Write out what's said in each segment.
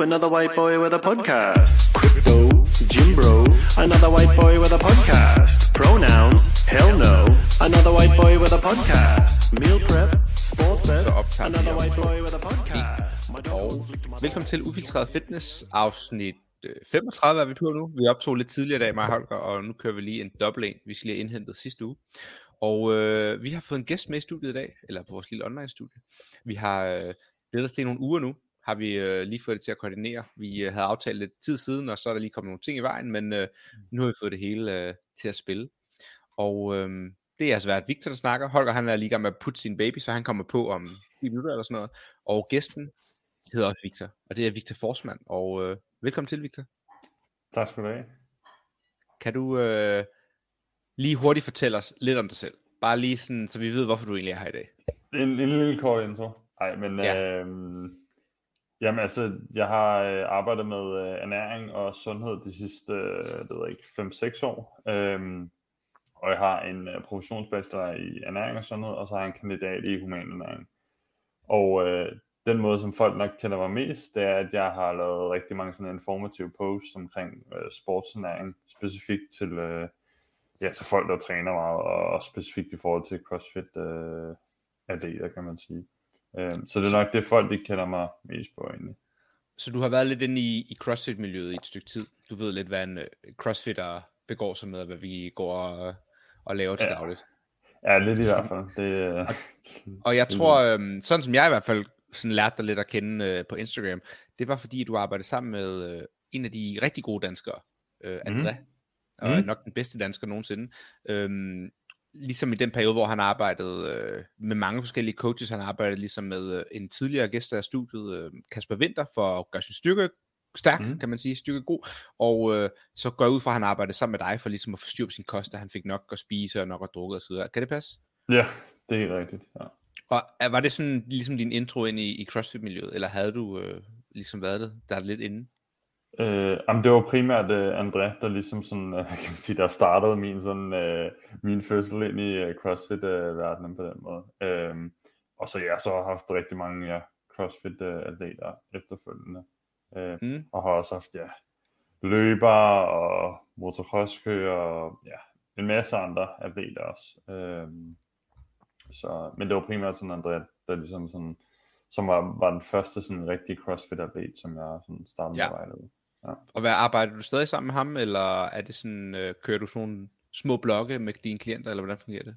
Ooh, another white boy with a podcast. Crypto, Jim Bro, another white boy with a podcast. Pronouns, hell no, another white boy with a podcast. Meal prep, sports bet, another white boy with a podcast. Og velkommen til Ufiltreret Fitness, afsnit øh, 35 er vi på nu. Vi optog lidt tidligere i dag, mig Holger, og nu kører vi lige en dobbelt en, vi skal lige have indhentet sidste uge. Og øh, vi har fået en gæst med i studiet i dag, eller på vores lille online-studie. Vi har øh, glædet os til nogle uger nu, har vi øh, lige fået det til at koordinere. Vi øh, havde aftalt lidt tid siden, og så er der lige kommet nogle ting i vejen, men øh, nu har vi fået det hele øh, til at spille. Og øh, det er altså været Victor, der snakker. Holger han er lige gang med at putte sin baby, så han kommer på om 10 minutter eller sådan noget. Og gæsten hedder også Victor, og det er Victor Forsman. Og øh, velkommen til, Victor. Tak skal du have. Kan du øh, lige hurtigt fortælle os lidt om dig selv? Bare lige sådan, så vi ved, hvorfor du egentlig er her i dag. En, en lille kort intro. Nej, men Ja. ja jamen altså, jeg har øh, arbejdet med øh, ernæring og sundhed de sidste, øh, det ved jeg ikke, 5-6 år. Øhm, og jeg har en øh, professionsbachelor i ernæring og sundhed, og så har jeg en kandidat i human ernæring. Og øh, den måde, som folk nok kender mig mest, det er, at jeg har lavet rigtig mange sådan informative posts omkring øh, sportsernæring, specifikt til, øh, ja, til folk, der træner meget, og og specifikt i forhold til CrossFit øh, atleter, kan man sige. Øh, så det er nok det folk, de kender mig mest på egentlig. Så du har været lidt inde i, i CrossFit-miljøet i et stykke tid. Du ved lidt, hvad en øh, CrossFitter begår sig med, og hvad vi går og, og laver til Ja. dagligt. Ja, lidt i hvert fald. Det, øh, Og jeg Det tror, øhm, sådan som jeg i hvert fald sådan lærte dig lidt at kende øh, på Instagram, det var fordi, du arbejdede sammen med øh, en af de rigtig gode danskere, øh, André, og Mhm. nok den bedste dansker nogensinde. Øhm, ligesom i den periode, hvor han arbejdede øh, med mange forskellige coaches, han arbejdede ligesom med øh, en tidligere gæst af studiet, øh, Kasper Winter, for at gøre sin styrke stærk, Mhm. kan man sige, styrke god, og øh, så går jeg ud fra, at han arbejdede sammen med dig, for ligesom at få styr på sin kost, at han fik nok at spise og nok at drukke osv. Kan det passe? ja, det er helt rigtigt. Ja. Og er- var det sådan ligesom din intro ind i, i CrossFit-miljøet, eller havde du øh, ligesom været det, der er lidt inde? Øh, jamen, det var primært øh, André, der ligesom sådan, øh, kan man sige, der startede min, sådan, øh, min fødsel ind i øh, CrossFit-verdenen på den måde. Øh, og så ja, så har jeg haft rigtig mange ja, CrossFit-atleter efterfølgende. Øh, Mm. og har også haft ja, løbere og motocrosskører og ja, en masse andre atleter også. Øh, så, men det var primært sådan André, der ligesom sådan, som var, var den første sådan rigtig CrossFit-atlet, som jeg sådan startede Ja. med med. Og hvad arbejder du stadig sammen med ham, eller er det sådan, øh, kører du sådan små blokke med dine klienter, eller hvordan fungerer det?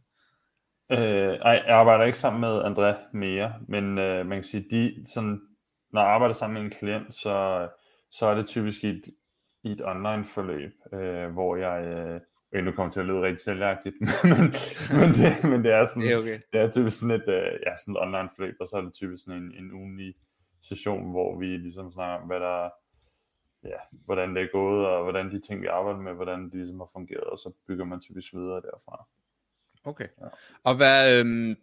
Øh, ej, jeg arbejder ikke sammen med André mere, men øh, man kan sige, de, sådan, når jeg arbejder sammen med en klient, så, så er det typisk i et, i et online forløb, øh, hvor jeg, øh, nu kommer til at lyde rigtig selvjagtigt, men, men, det, men det er sådan, Det er okay. det er typisk sådan et, øh, ja, sådan et online forløb, og så er det typisk sådan en, en ugenlig session, hvor vi ligesom snakker om, hvad der, ja, hvordan det er gået, og hvordan de ting, vi arbejder med, hvordan de ligesom har fungeret, og så bygger man typisk videre derfra. Okay. Ja. Og hvad, øhm,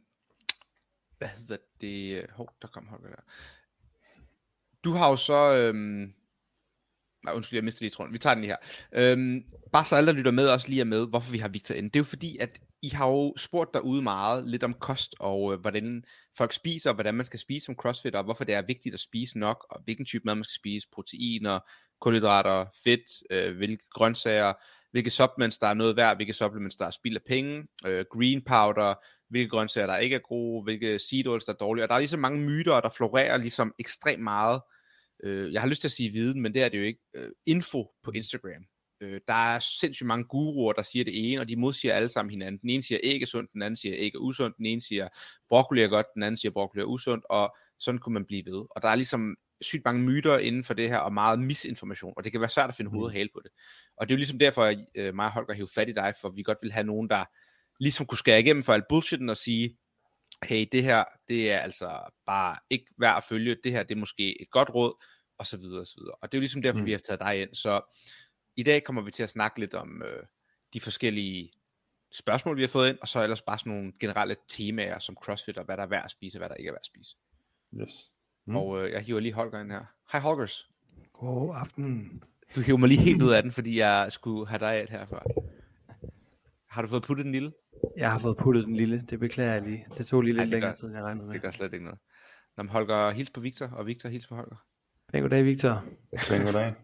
hvad hedder det? Hov, der kom Holger der. Du har jo så, øhm, nej undskyld, jeg mistede lige tråden. Vi tager den lige her. Øhm, bare så alle, der lytter med, også lige er med, hvorfor vi har Victor N. Det er jo fordi, at I har jo spurgt derude meget lidt om kost, og øh, hvordan folk spiser, og hvordan man skal spise som crossfit, og hvorfor det er vigtigt at spise nok, og hvilken type mad man skal spise, proteiner, kulhydrater, fedt, øh, hvilke grøntsager, hvilke supplements, der er noget værd, hvilke supplements, der er spild af penge, øh, green powder, hvilke grøntsager, der ikke er gode, hvilke seed oils, der er dårlige. Og der er ligesom mange myter, der florerer ligesom ekstremt meget. Øh, jeg har lyst til at sige viden, men det er det jo ikke. Øh, info på Instagram. Øh, der er sindssygt mange guruer, der siger det ene, og de modsiger alle sammen hinanden. Den ene siger æg er sundt, den anden siger æg er usundt, den ene siger broccoli er godt, den anden siger broccoli er usundt, og sådan kunne man blive ved. Og der er ligesom sygt mange myter inden for det her, og meget misinformation, og det kan være svært at finde hoved og hale på det. Og det er jo ligesom derfor, at øh, mig og Holger hævde fat i dig, for vi godt vil have nogen, der ligesom kunne skære igennem for alt bullshitten og sige, hey, det her, det er altså bare ikke værd at følge, det her, det er måske et godt råd, og så videre, og så videre. Og det er jo ligesom derfor, mm. Vi har taget dig ind. Så i dag kommer vi til at snakke lidt om øh, de forskellige spørgsmål, vi har fået ind, og så ellers bare sådan nogle generelle temaer som CrossFit, og hvad der er værd at spise, og hvad der ikke er værd at spise. Yes. Mm. Og øh, jeg hiver lige Holger ind her. Hej Holgers. God aften. Du hiver mig lige helt ud af den, fordi jeg skulle have dig et herfra. Har du fået puttet den lille? Jeg har fået puttet den lille, det beklager jeg lige. Det tog lige Ej, lidt det længere tid, end jeg regnede med. Det gør slet ikke noget. Nå, men Holger, hils på Victor, og Victor, hils på Holger. Pæn goddag, Victor. Pæn goddag.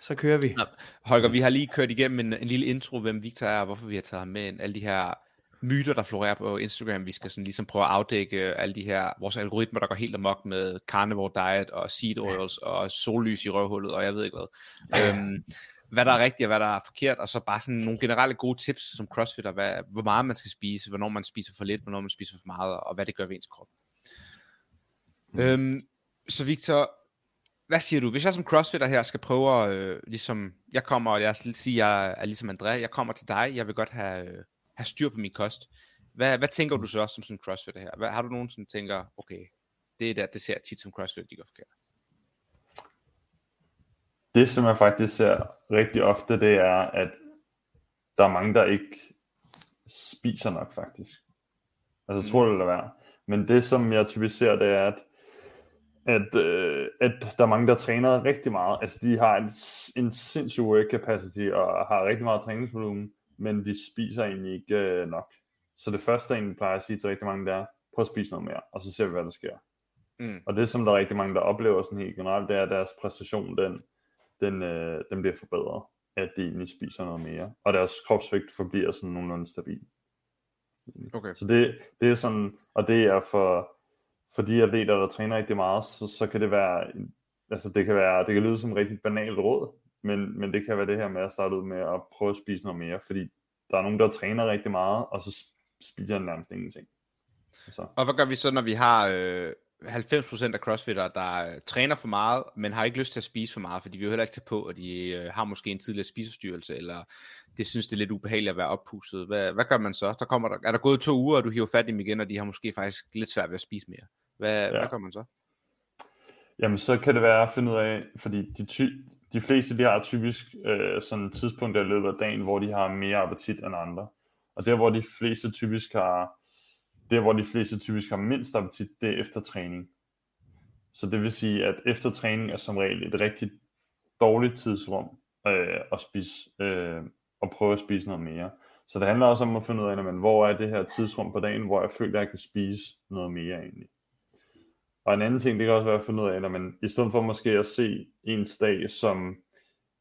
Så kører vi. Holger, vi har lige kørt igennem en, en lille intro, hvem Victor er, og hvorfor vi har taget ham med ind. Alle de her myter, der florerer på Instagram. Vi skal sådan ligesom prøve at afdække alle de her, vores algoritmer, der går helt amok med carnivore diet og seed oils og sollys i røvhullet, og jeg ved ikke hvad. øhm, hvad der er rigtigt og hvad der er forkert, og så bare sådan nogle generelle gode tips som crossfitter, hvad, hvor meget man skal spise, hvornår man spiser for lidt, hvornår man spiser for meget, og hvad det gør ved ens krop. Mm. Øhm, så Victor, hvad siger du? Hvis jeg som crossfitter her skal prøve at, øh, ligesom, jeg kommer, og jeg siger, jeg er ligesom André, jeg kommer til dig, jeg vil godt have, øh, have styr på min kost. Hvad, hvad tænker du så også som sådan en crossfitter her? Hvad, har du nogen, som tænker, okay, det er der, det ser jeg tit som crossfitter, de går forkert? Det, som jeg faktisk ser rigtig ofte, det er, at der er mange, der ikke spiser nok faktisk. Altså, tror det er være. Men det, som jeg typisk ser, det er, at at, øh, at der er mange, der træner rigtig meget. Altså, de har en, en sindssyg work capacity og har rigtig meget træningsvolumen, men de spiser egentlig ikke øh, nok. Så det første, jeg egentlig plejer at sige til rigtig mange, det er, prøv at spise noget mere, og så ser vi, hvad der sker. Mm. Og det, som der er rigtig mange, der oplever sådan helt generelt, det er, at deres præstation, den, den, øh, den bliver forbedret, at de egentlig spiser noget mere, og deres kropsvægt forbliver sådan nogenlunde stabil. Okay. Så det, det er sådan, og det er for, for de atleter, der træner rigtig meget, så, så kan det være, altså det kan være, det kan lyde som et rigtig banalt råd, men, men det kan være det her med at starte ud med at prøve at spise noget mere, fordi der er nogen, der træner rigtig meget, og så spiser de nærmest ingenting. Så. Og hvad gør vi så, når vi har øh, 90% af crossfitter, der øh, træner for meget, men har ikke lyst til at spise for meget, fordi vi jo heller ikke tage på, og de øh, har måske en tidligere spiseforstyrrelse, eller det synes, det er lidt ubehageligt at være oppustet. Hvad, hvad gør man så? Der kommer der, er der gået to uger, og du hiver fat i dem igen, og de har måske faktisk lidt svært ved at spise mere. Hvad, ja. hvad gør man så? Jamen, så kan det være at finde ud af, fordi de, ty- de fleste de har typisk øh, sådan et tidspunkt i løbet af dagen, hvor de har mere appetit end andre. Og der, hvor de fleste typisk har, der, hvor de fleste typisk har mindst appetit, det er efter træning. Så det vil sige, at efter træning er som regel et rigtig dårligt tidsrum øh, at spise, øh, og prøve at spise noget mere. Så det handler også om at finde ud af, men hvor er det her tidsrum på dagen, hvor jeg føler, at jeg kan spise noget mere egentlig. Og en anden ting, det kan også være at finde ud af, at man, i stedet for måske at se ens dag som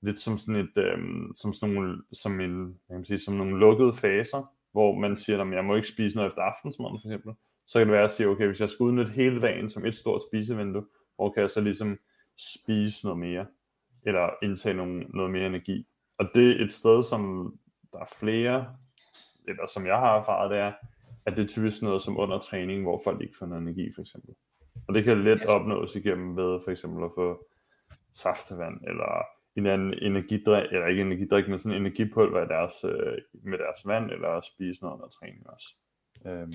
lidt som sådan et, øh, som sådan nogle, som en, jeg kan sige, som nogle lukkede faser, hvor man siger, at jeg må ikke spise noget efter aftensmaden for eksempel, så kan det være at sige, okay, hvis jeg skal udnytte hele dagen som et stort spisevindue, hvor kan jeg så ligesom spise noget mere, eller indtage nogle, noget mere energi. Og det er et sted, som der er flere, eller som jeg har erfaret, det er, at det er typisk noget som under træning, hvor folk ikke får noget energi for eksempel. Og det kan let opnås igennem ved for eksempel at få saftevand, eller en anden energidrik, eller ikke energidrik, men sådan en energipulver i deres, øh, med deres vand, eller spise noget under træning også. Øhm.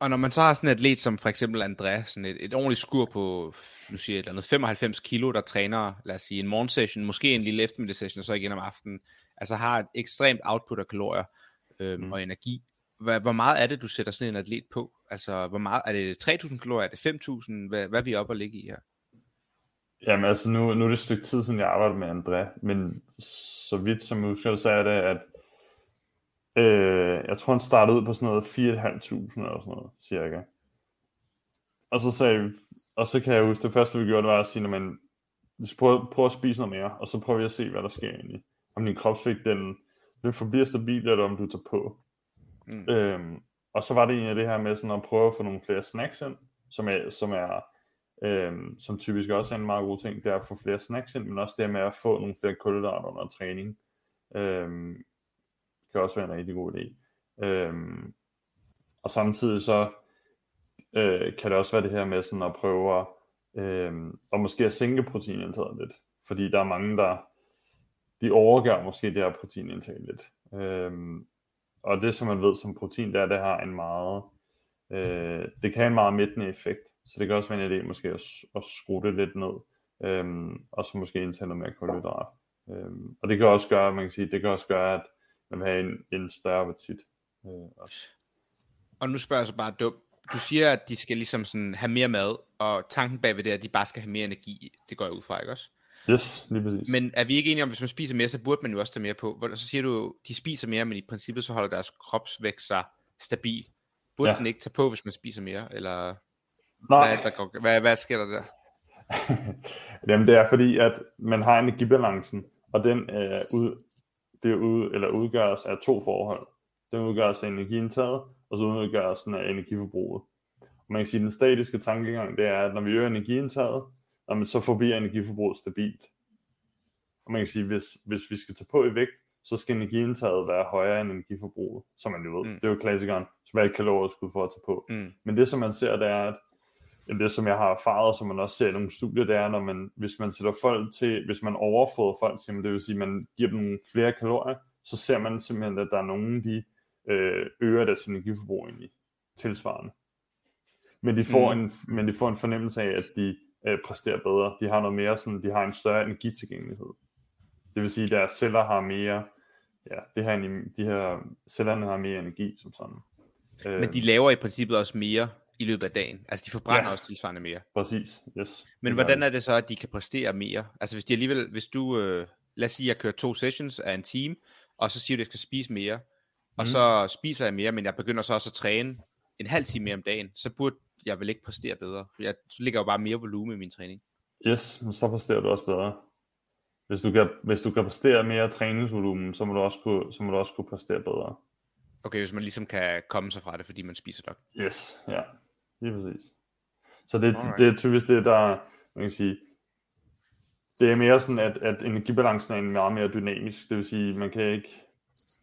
Og når man så har sådan et atlet som for eksempel André, sådan et, et ordentligt skur på, nu siger jeg et eller andet, 95 kilo, der træner, lad os sige, en morgensession, måske en lille eftermiddagssession, og så igen om aftenen, altså har et ekstremt output af kalorier øhm, mm. og energi, hvor, hvor meget er det, du sætter sådan en atlet på? Altså, hvor meget, er det 3.000 kalorier, er det 5.000? Hvad, hvad er vi oppe at ligge i her? Jamen altså, nu, nu er det et stykke tid siden, jeg arbejder med André, men så vidt som husker, så er det, at øh, jeg tror, han startede ud på sådan noget 4.500 eller sådan noget, cirka. Og så sagde og så kan jeg huske, det første vi gjorde, det var at sige, skal prøve, prøve at spise noget mere, og så prøver vi at se, hvad der sker egentlig. Om din kropsvægt, den, den forbliver stabil, eller om du tager på. Mm. Øhm, og så var det egentlig det her med sådan at prøve at få nogle flere snacks ind, som er, som er øhm, som typisk også er en meget god ting, det er at få flere snacks ind, men også det med at få nogle flere kulhydrater under træning. øh, kan også være en rigtig god idé. Øh, og samtidig så øh, kan det også være det her med sådan at prøve at, øh, og måske at sænke proteinindtaget lidt. Fordi der er mange, der de overgør måske det her proteinindtag lidt. Øhm, og det som man ved som protein, det er, at det har en meget, øh, det kan have en meget mættende effekt. Så det kan også være en idé måske at, at skrue det lidt ned, øhm, og så måske indtage noget mere kulhydrat. Øhm, og det kan også gøre, man kan sige, det kan også gøre, at man vil have en, en større appetit. Øh, også. Og nu spørger jeg så bare dumt. Du siger, at de skal ligesom sådan have mere mad, og tanken bagved det er, at de bare skal have mere energi. Det går jeg ud fra, ikke også? Yes, lige præcis. Men er vi ikke enige om, at hvis man spiser mere, så burde man jo også tage mere på? Så siger du, de spiser mere, men i princippet så holder deres kropsvægt sig stabil. Burde ja. den ikke tage på, hvis man spiser mere? Eller Nej. Hvad, der går, hvad, hvad sker der der? Jamen, det er fordi, at man har energibalancen, og den øh, ud, det ud, eller udgøres af to forhold. Den udgøres af energiindtaget, og så udgøres den af energiforbruget. Og man kan sige, at den statiske tankegang, det er, at når vi øger energiindtaget, jamen, så forbliver energiforbruget stabilt. Og man kan sige, at hvis, hvis vi skal tage på i vægt, så skal energiindtaget være højere end energiforbruget, som man jo ved. Mm. Det er jo klassikeren, som er et kalorieskud for at tage på. Mm. Men det, som man ser, det er, at det, som jeg har erfaret, som man også ser i nogle studier, det er, når man, hvis man sætter folk til, hvis man overfodrer folk til, det vil sige, at man giver dem flere kalorier, så ser man simpelthen, at der er nogen, de øh, øger deres energiforbrug egentlig tilsvarende. Men de får, mm. en, men de får en fornemmelse af, at de øh, præsterer bedre. De har noget mere sådan, de har en større energitilgængelighed. Det vil sige, at deres celler har mere, ja, det her, de her cellerne har mere energi som sådan. Men de laver i princippet også mere i løbet af dagen. Altså de forbrænder ja. også tilsvarende mere. Præcis, yes. Men hvordan er det så, at de kan præstere mere? Altså hvis de alligevel, hvis du, øh, lad os sige, at jeg kører to sessions af en time, og så siger du, at jeg skal spise mere, og mm. så spiser jeg mere, men jeg begynder så også at træne en halv time mere om dagen, så burde jeg vel ikke præstere bedre. Jeg ligger jo bare mere volumen i min træning. Yes, men så præsterer du også bedre. Hvis du kan, hvis du kan præstere mere træningsvolumen, så må du også kunne, så må du også kunne præstere bedre. Okay, hvis man ligesom kan komme sig fra det, fordi man spiser nok. Yes, ja. Lige præcis. Så det, det er typisk det, der, man kan sige, det er mere sådan, at, at energibalancen er meget mere dynamisk. Det vil sige, man kan ikke,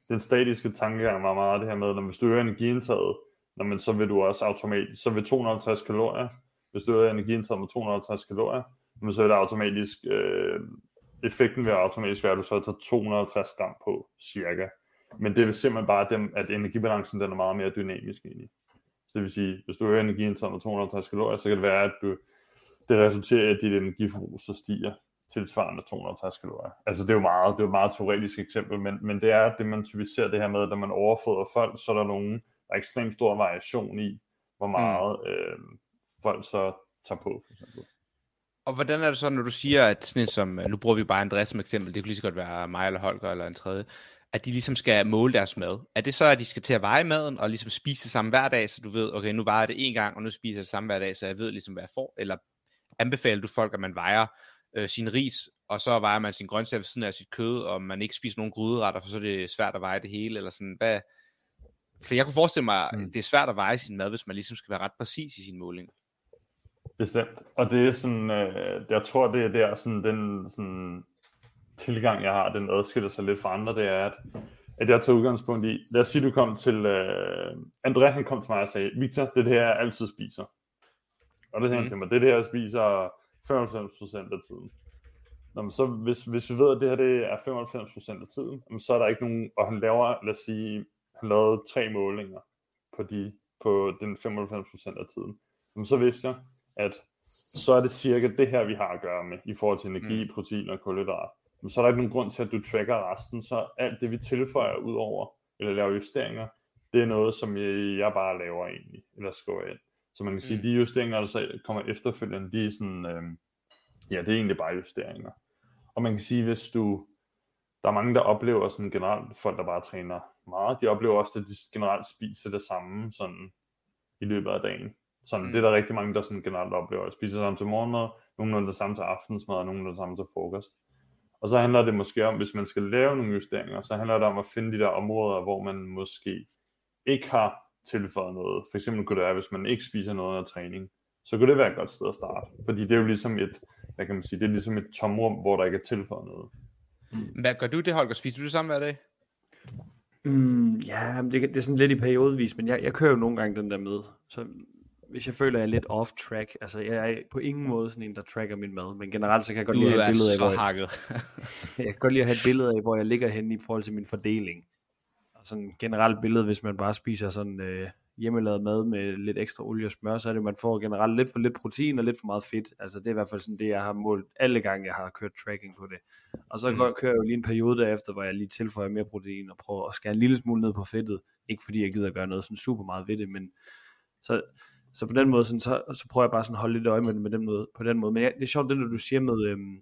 den statiske tankegang var meget det her med, når du øger energiindtaget, når man, så vil du også automatisk, så vil 250 kalorier, hvis du øger energiindtaget med 250 kalorier, men så er det automatisk, øh, effekten vil automatisk være, at du så tager 250 gram på, cirka. Men det vil simpelthen bare, at energibalancen den er meget mere dynamisk egentlig. Så det vil sige, hvis du øger energiindtaget med 250 kalorier, så kan det være, at du, det resulterer i, at dit energiforbrug så stiger tilsvarende 250 kalorier. Altså det er jo meget, det er jo et meget teoretisk eksempel, men, men det er det, man typisk ser det her med, at når man overfodrer folk, så er der nogen, der er ekstremt stor variation i, hvor meget mm. øh, folk så tager på, for eksempel. Og hvordan er det så, når du siger, at sådan som, nu bruger vi bare Andreas som eksempel, det kunne lige så godt være mig eller Holger eller en tredje, at de ligesom skal måle deres mad. Er det så, at de skal til at veje maden og ligesom spise det samme hver dag, så du ved, okay, nu vejer det en gang, og nu spiser jeg det samme hver dag, så jeg ved ligesom, hvad jeg får? Eller anbefaler du folk, at man vejer øh, sin ris, og så vejer man sin grøntsager ved siden af sit kød, og man ikke spiser nogen gryderetter, for så er det svært at veje det hele, eller sådan, hvad... For jeg kunne forestille mig, mm. det er svært at veje sin mad, hvis man ligesom skal være ret præcis i sin måling. Bestemt. Og det er sådan, øh, jeg tror, det er der, sådan, den sådan, tilgang, jeg har, den adskiller sig lidt fra andre, det er, at, at jeg tager udgangspunkt i, lad os sige, du kom til, uh, André han kom til mig og sagde, Victor, det er det her, jeg altid spiser. Og det sagde mm. han til mig, det er det her, jeg spiser 95% af tiden. Nå, men så hvis, hvis vi ved, at det her det er 95% af tiden, så er der ikke nogen, og han laver, lad os sige, han lavede tre målinger på, de, på den 95% af tiden. Men så vidste jeg, at så er det cirka det her, vi har at gøre med, i forhold til energi, mm. protein og kulhydrat så er der ikke nogen grund til, at du tracker resten, så alt det, vi tilføjer ud over, eller laver justeringer, det er noget, som jeg, jeg bare laver egentlig, eller skriver ind. Så man kan sige, mm. de justeringer, der så kommer efterfølgende, de er sådan, øh, ja, det er egentlig bare justeringer. Og man kan sige, hvis du, der er mange, der oplever sådan generelt, folk der bare træner meget, de oplever også, at de generelt spiser det samme sådan i løbet af dagen. Sådan, mm. Det er der rigtig mange, der sådan generelt oplever. At spise sammen til morgenmad, nogen det samme til aftensmad, og nogen det samme til frokost. Og så handler det måske om, hvis man skal lave nogle justeringer, så handler det om at finde de der områder, hvor man måske ikke har tilføjet noget. For eksempel kunne det være, hvis man ikke spiser noget af træning, så kunne det være et godt sted at starte. Fordi det er jo ligesom et, hvad kan man sige, det er ligesom et tomrum, hvor der ikke er tilføjet noget. Hvad gør du det, Holger? Spiser du det samme hver dag? Mm, ja, det, det er sådan lidt i periodevis, men jeg, jeg kører jo nogle gange den der med. Så hvis jeg føler, at jeg er lidt off track, altså jeg er på ingen måde sådan en, der tracker min mad, men generelt så kan jeg godt lide at have et billede af, hvor jeg, jeg kan godt lide at have et billede af, hvor jeg ligger henne i forhold til min fordeling. Og sådan generelt billede, hvis man bare spiser sådan øh, hjemmelavet mad med lidt ekstra olie og smør, så er det, man får generelt lidt for lidt protein og lidt for meget fedt. Altså det er i hvert fald sådan det, jeg har målt alle gange, jeg har kørt tracking på det. Og så mm. kører jeg jo lige en periode derefter, hvor jeg lige tilføjer mere protein og prøver at skære en lille smule ned på fedtet. Ikke fordi jeg gider at gøre noget sådan super meget ved det, men så, så på den måde, sådan, så, så prøver jeg bare sådan at holde lidt øje med det med den måde, på den måde. Men ja, det er sjovt, det du siger med, øhm,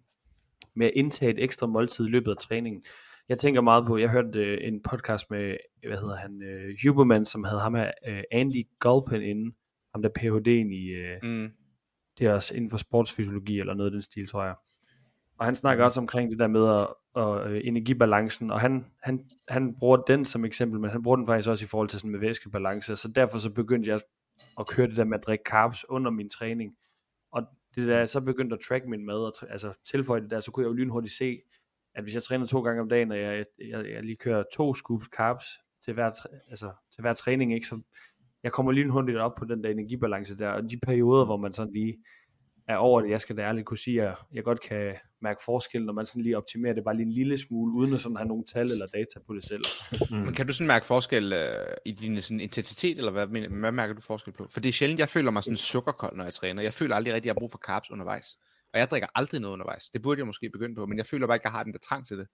med at indtage et ekstra måltid i løbet af træningen. Jeg tænker meget på, jeg hørte øh, en podcast med, hvad hedder han, øh, Huberman, som havde ham her, øh, Andy Gulpen inde, ham der PhD'en i, øh, mm. det er også inden for sportsfysiologi eller noget af den stil, tror jeg. Og han snakker også omkring det der med at, at, øh, energibalancen, og han, han, han bruger den som eksempel, men han bruger den faktisk også i forhold til sådan med væskebalance, så derfor så begyndte jeg og køre det der med at drikke carbs under min træning, og det der, så begyndte at track min mad, og tr- altså tilføje det der, så kunne jeg jo lynhurtigt se, at hvis jeg træner to gange om dagen, og jeg, jeg, jeg lige kører to scoops carbs til hver, altså, til hver træning, ikke, så jeg kommer lynhurtigt op på den der energibalance der, og de perioder, hvor man sådan lige er over det, jeg skal da ærligt kunne sige, at jeg godt kan mærke forskel, når man sådan lige optimerer det bare lige en lille smule, uden at sådan have nogle tal eller data på det selv. Men kan du sådan mærke forskel øh, i din sådan, intensitet, eller hvad, men- hvad mærker du forskel på? For det er sjældent, jeg føler mig sådan sukkerkold, når jeg træner. Jeg føler aldrig rigtig, at jeg har brug for carbs undervejs. Og jeg drikker aldrig noget undervejs. Det burde jeg måske begynde på, men jeg føler bare ikke, at jeg har den der trang til det.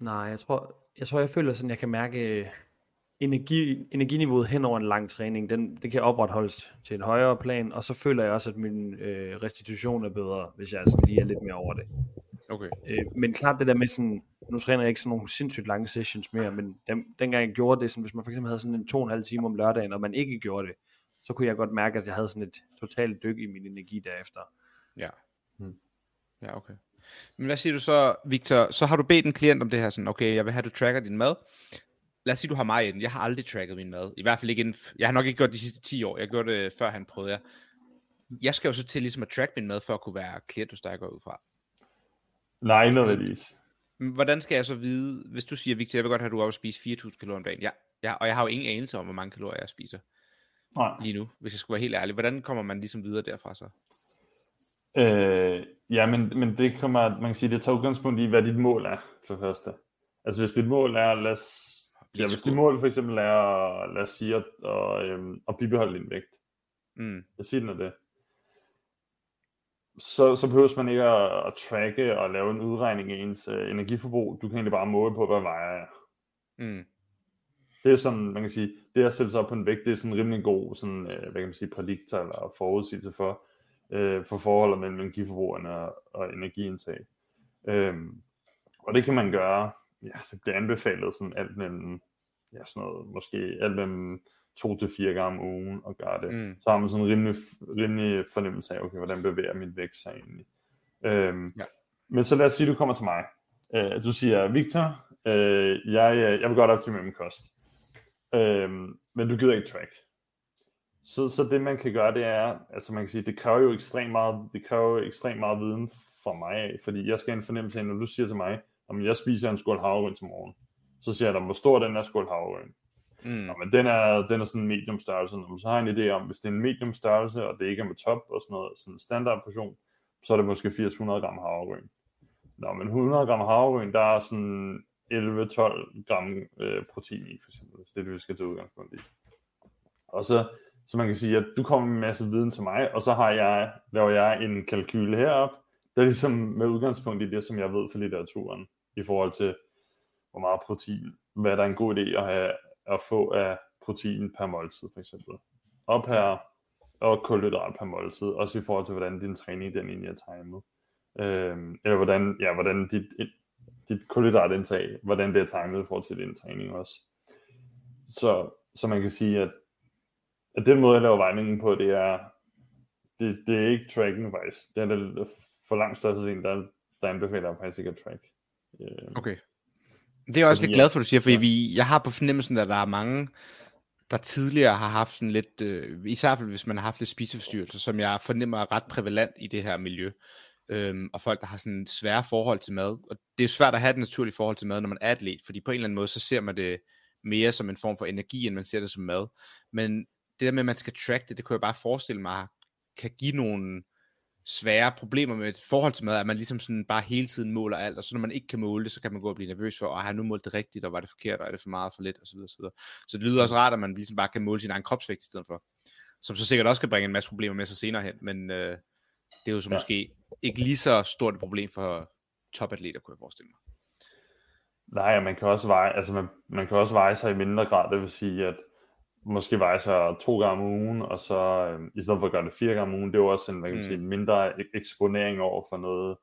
Nej, jeg tror, jeg tror, jeg føler sådan, jeg kan mærke øh, energi, energiniveauet hen over en lang træning, den, det kan opretholdes til et højere plan, og så føler jeg også, at min øh, restitution er bedre, hvis jeg sådan lige er lidt mere over det. Okay. Øh, men klart det der med sådan, nu træner jeg ikke sådan nogle sindssygt lange sessions mere, men dem, dengang jeg gjorde det, sådan, hvis man for eksempel havde sådan en to og en halv time om lørdagen, og man ikke gjorde det, så kunne jeg godt mærke, at jeg havde sådan et totalt dyk i min energi derefter. Ja. Hmm. Ja, okay. Men hvad siger du så, Victor? Så har du bedt en klient om det her, sådan, okay, jeg vil have, at du tracker din mad. Lad os sige, du har mig i den. Jeg har aldrig tracket min mad. I hvert fald ikke inden, Jeg har nok ikke gjort de sidste 10 år. Jeg gjorde det, før han prøvede jeg. Jeg skal jo så til ligesom at track min mad, for at kunne være klient hos dig, går ud fra. Nej, ikke nødvendigvis. Hvordan skal jeg så vide, hvis du siger, Victor, jeg vil godt have, at du er oppe og spise 4.000 kalorier om dagen. Ja, ja, og jeg har jo ingen anelse om, hvor mange kalorier jeg spiser Nej. lige nu, hvis jeg skulle være helt ærlig. Hvordan kommer man ligesom videre derfra så? Øh, ja, men, men det kommer, man kan sige, det tager udgangspunkt i, hvad dit mål er, for det første. Altså hvis dit mål er, lad os, ja, hvis dit mål for eksempel er, lad os sige, at, at, øhm, at bibeholde din vægt. Mm. Jeg siger den er det. Så, så behøver man ikke at, at tracke og lave en udregning af ens uh, energiforbrug. Du kan egentlig bare måle på, hvad vejer jeg. Mm. Det er sådan, man kan sige, det at sætte sig op på en vægt, det er sådan rimelig god, sådan, øh, hvad kan man sige, prædiktor eller forudsigelse for, øh, for forholdet mellem energiforbrugerne og, og energiindtag. Øhm, og det kan man gøre, ja, det bliver anbefalet sådan alt mellem, ja, sådan noget, måske alt mellem to til fire gange om ugen og gøre det. Mm. Så har man sådan en rimelig, rimelig fornemmelse af, okay, hvordan bevæger min vægt sig egentlig. Øhm, Ja. Men så lad os sige, at du kommer til mig. Øh, du siger, Victor, øh, jeg, jeg vil godt optimere min kost. Øhm, men du gider ikke track. Så, så det man kan gøre, det er, altså man kan sige, det kræver jo ekstremt meget, det kræver jo ekstremt meget viden fra mig af, fordi jeg skal have en fornemmelse af, når du siger til mig, om jeg spiser en skål havregryn til morgen, så siger jeg dig, hvor stor er den her skål havregryn? Mm. Nå, men den er, den er sådan en medium størrelse. Nå, Så har jeg en idé om, hvis det er en medium størrelse, og det ikke er med top og sådan noget, sådan en standard portion, så er det måske 800 gram havregryn. Nå, men 100 gram havregryn, der er sådan 11-12 gram øh, protein i, for eksempel, hvis det er det, vi skal til udgangspunkt i. Og så, så man kan sige, at du kommer med en masse viden til mig, og så har jeg, laver jeg en kalkyle herop, der er ligesom med udgangspunkt i det, som jeg ved fra litteraturen, i forhold til, hvor meget protein, hvad der er en god idé at, have, at få af protein per måltid, for eksempel. Og per og kulhydrat per måltid, også i forhold til, hvordan din træning den egentlig er timet. Øhm, eller hvordan, ja, hvordan dit, dit kulhydratindtag, hvordan det er timet i forhold til din træning også. Så, så man kan sige, at, at den måde, jeg laver vejningen på, det er, det, det er ikke tracking faktisk. Det er det for langt størstedelen, der, der anbefaler jeg faktisk ikke at track. Øh, Okay. Det er jeg også lidt glad for, du siger, fordi ja. vi, jeg har på fornemmelsen, at der er mange, der tidligere har haft sådan lidt, øh, især hvis man har haft lidt spiseforstyrrelser, som jeg fornemmer er ret prævalent i det her miljø. Øhm, og folk, der har sådan svære forhold til mad. Og det er svært at have et naturligt forhold til mad, når man er atlet, fordi på en eller anden måde, så ser man det mere som en form for energi, end man ser det som mad. Men det der med, at man skal track det, det kunne jeg bare forestille mig, kan give nogle svære problemer med et forhold til mad, at man ligesom sådan bare hele tiden måler alt, og så når man ikke kan måle det, så kan man gå og blive nervøs for, at har jeg nu målt det rigtigt, og var det forkert, og er det for meget for lidt, osv. osv. Så det lyder også rart, at man ligesom bare kan måle sin egen kropsvægt i stedet for, som så sikkert også kan bringe en masse problemer med sig senere hen, men øh, det er jo så Ja. måske ikke lige så stort et problem for topatleter, kunne jeg forestille mig. Nej, man kan også veje, altså man, man kan også veje sig i mindre grad, det vil sige, at måske veje sig to gange om ugen, og så øh, i stedet for at gøre det fire gange om ugen, det er jo også en, hvad kan man Mm. sige, mindre ek- eksponering over for noget,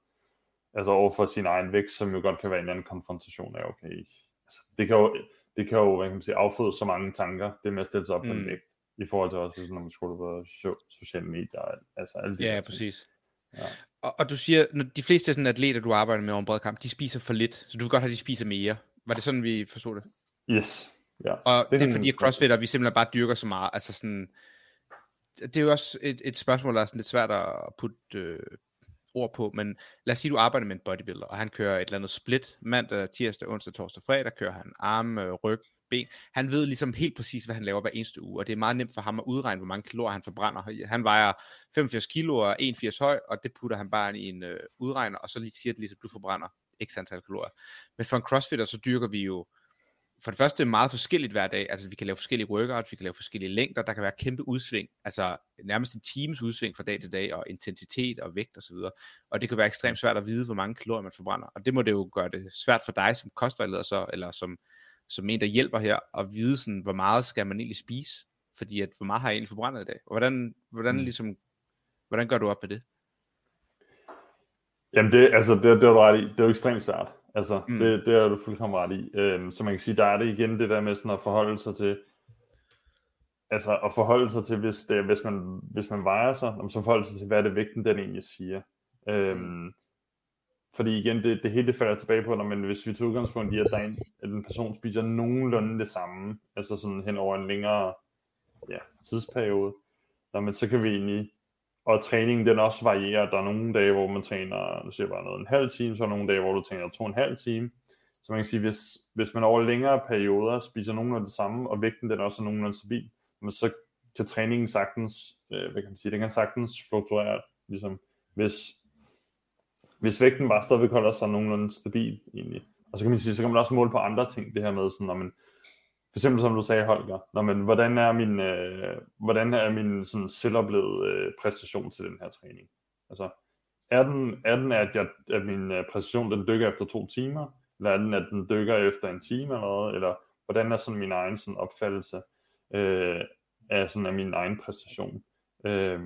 altså over for sin egen vægt, som jo godt kan være en anden konfrontation af, okay, altså, det kan jo, det kan jo, hvad kan man sige, afføde så mange tanker, det med at stille sig op på en Mm. vægt. i forhold til også, når man scroller på so- sociale medier, altså alle de Ja, præcis. Ja. Og, og du siger, når de fleste sådan atleter, du arbejder med over en bred kamp, de spiser for lidt, så du vil godt have, at de spiser mere. Var det sådan, vi forstod det? Yes, ja. Og det, det er fordi, at crossfitter, vi simpelthen bare dyrker så meget. Altså sådan, det er jo også et, et spørgsmål, der er sådan lidt svært at putte øh, ord på, men lad os sige, du arbejder med en bodybuilder, og han kører et eller andet split, mandag, tirsdag, onsdag, torsdag, fredag, kører han arme, øh, ryg, ben. Han ved ligesom helt præcis, hvad han laver hver eneste uge, og det er meget nemt for ham at udregne, hvor mange kalorier han forbrænder. Han vejer 85 kilo og er 81 høj, og det putter han bare i en øh, udregner, og så lige siger det ligesom, du forbrænder x antal kalorier. Men for en crossfitter, så dyrker vi jo for det første meget forskelligt hver dag. Altså vi kan lave forskellige workouts, vi kan lave forskellige længder, der kan være kæmpe udsving, altså nærmest en times udsving fra dag til dag, og intensitet og vægt osv. Og, og det kan være ekstremt svært at vide, hvor mange kalorier man forbrænder. Og det må det jo gøre det svært for dig som kostvejleder så, eller som, som en, der hjælper her, at vide sådan, hvor meget skal man egentlig spise? Fordi at, hvor meget har jeg egentlig forbrændet i dag? Og hvordan, hvordan, Mm. ligesom, hvordan gør du op med det? Jamen det, altså, det, det er du ret i. Det er jo ekstremt svært. Altså, Mm. mm. det, det er du fuldkommen ret i. Øhm, så man kan sige, der er det igen det der med sådan at forholde sig til, altså at forholde sig til, hvis, det, hvis, man, hvis man vejer sig, så forholde sig til, hvad er det vægten, den egentlig siger. Øhm, fordi igen, det, det hele det falder tilbage på, når man, hvis vi tager udgangspunkt i, at, der er en, at en person spiser nogenlunde det samme, altså sådan hen over en længere ja, tidsperiode, Nå, men så kan vi egentlig, og træningen den også varierer, der er nogle dage, hvor man træner, nu siger bare noget, en halv time, så er der nogle dage, hvor du træner to og en halv time, så man kan sige, hvis, hvis man over længere perioder spiser nogenlunde det samme, og vægten den også er nogenlunde stabil, men så kan træningen sagtens, øh, hvad kan man sige, den kan sagtens fluktuere, ligesom hvis, hvis vægten bare stadigvæk holder sig nogenlunde stabil egentlig. Og så kan man sige, så kan man også måle på andre ting, det her med sådan, når man, for eksempel som du sagde, Holger, Nå, men hvordan er min, øh, hvordan er min sådan selvoplevede øh, præstation til den her træning? Altså, er den, er den at, jeg, at min øh, præstation den dykker efter to timer, eller er den, at den dykker efter en time eller noget, eller hvordan er sådan min egen sådan opfattelse øh, af, sådan af min egen præstation? Øh,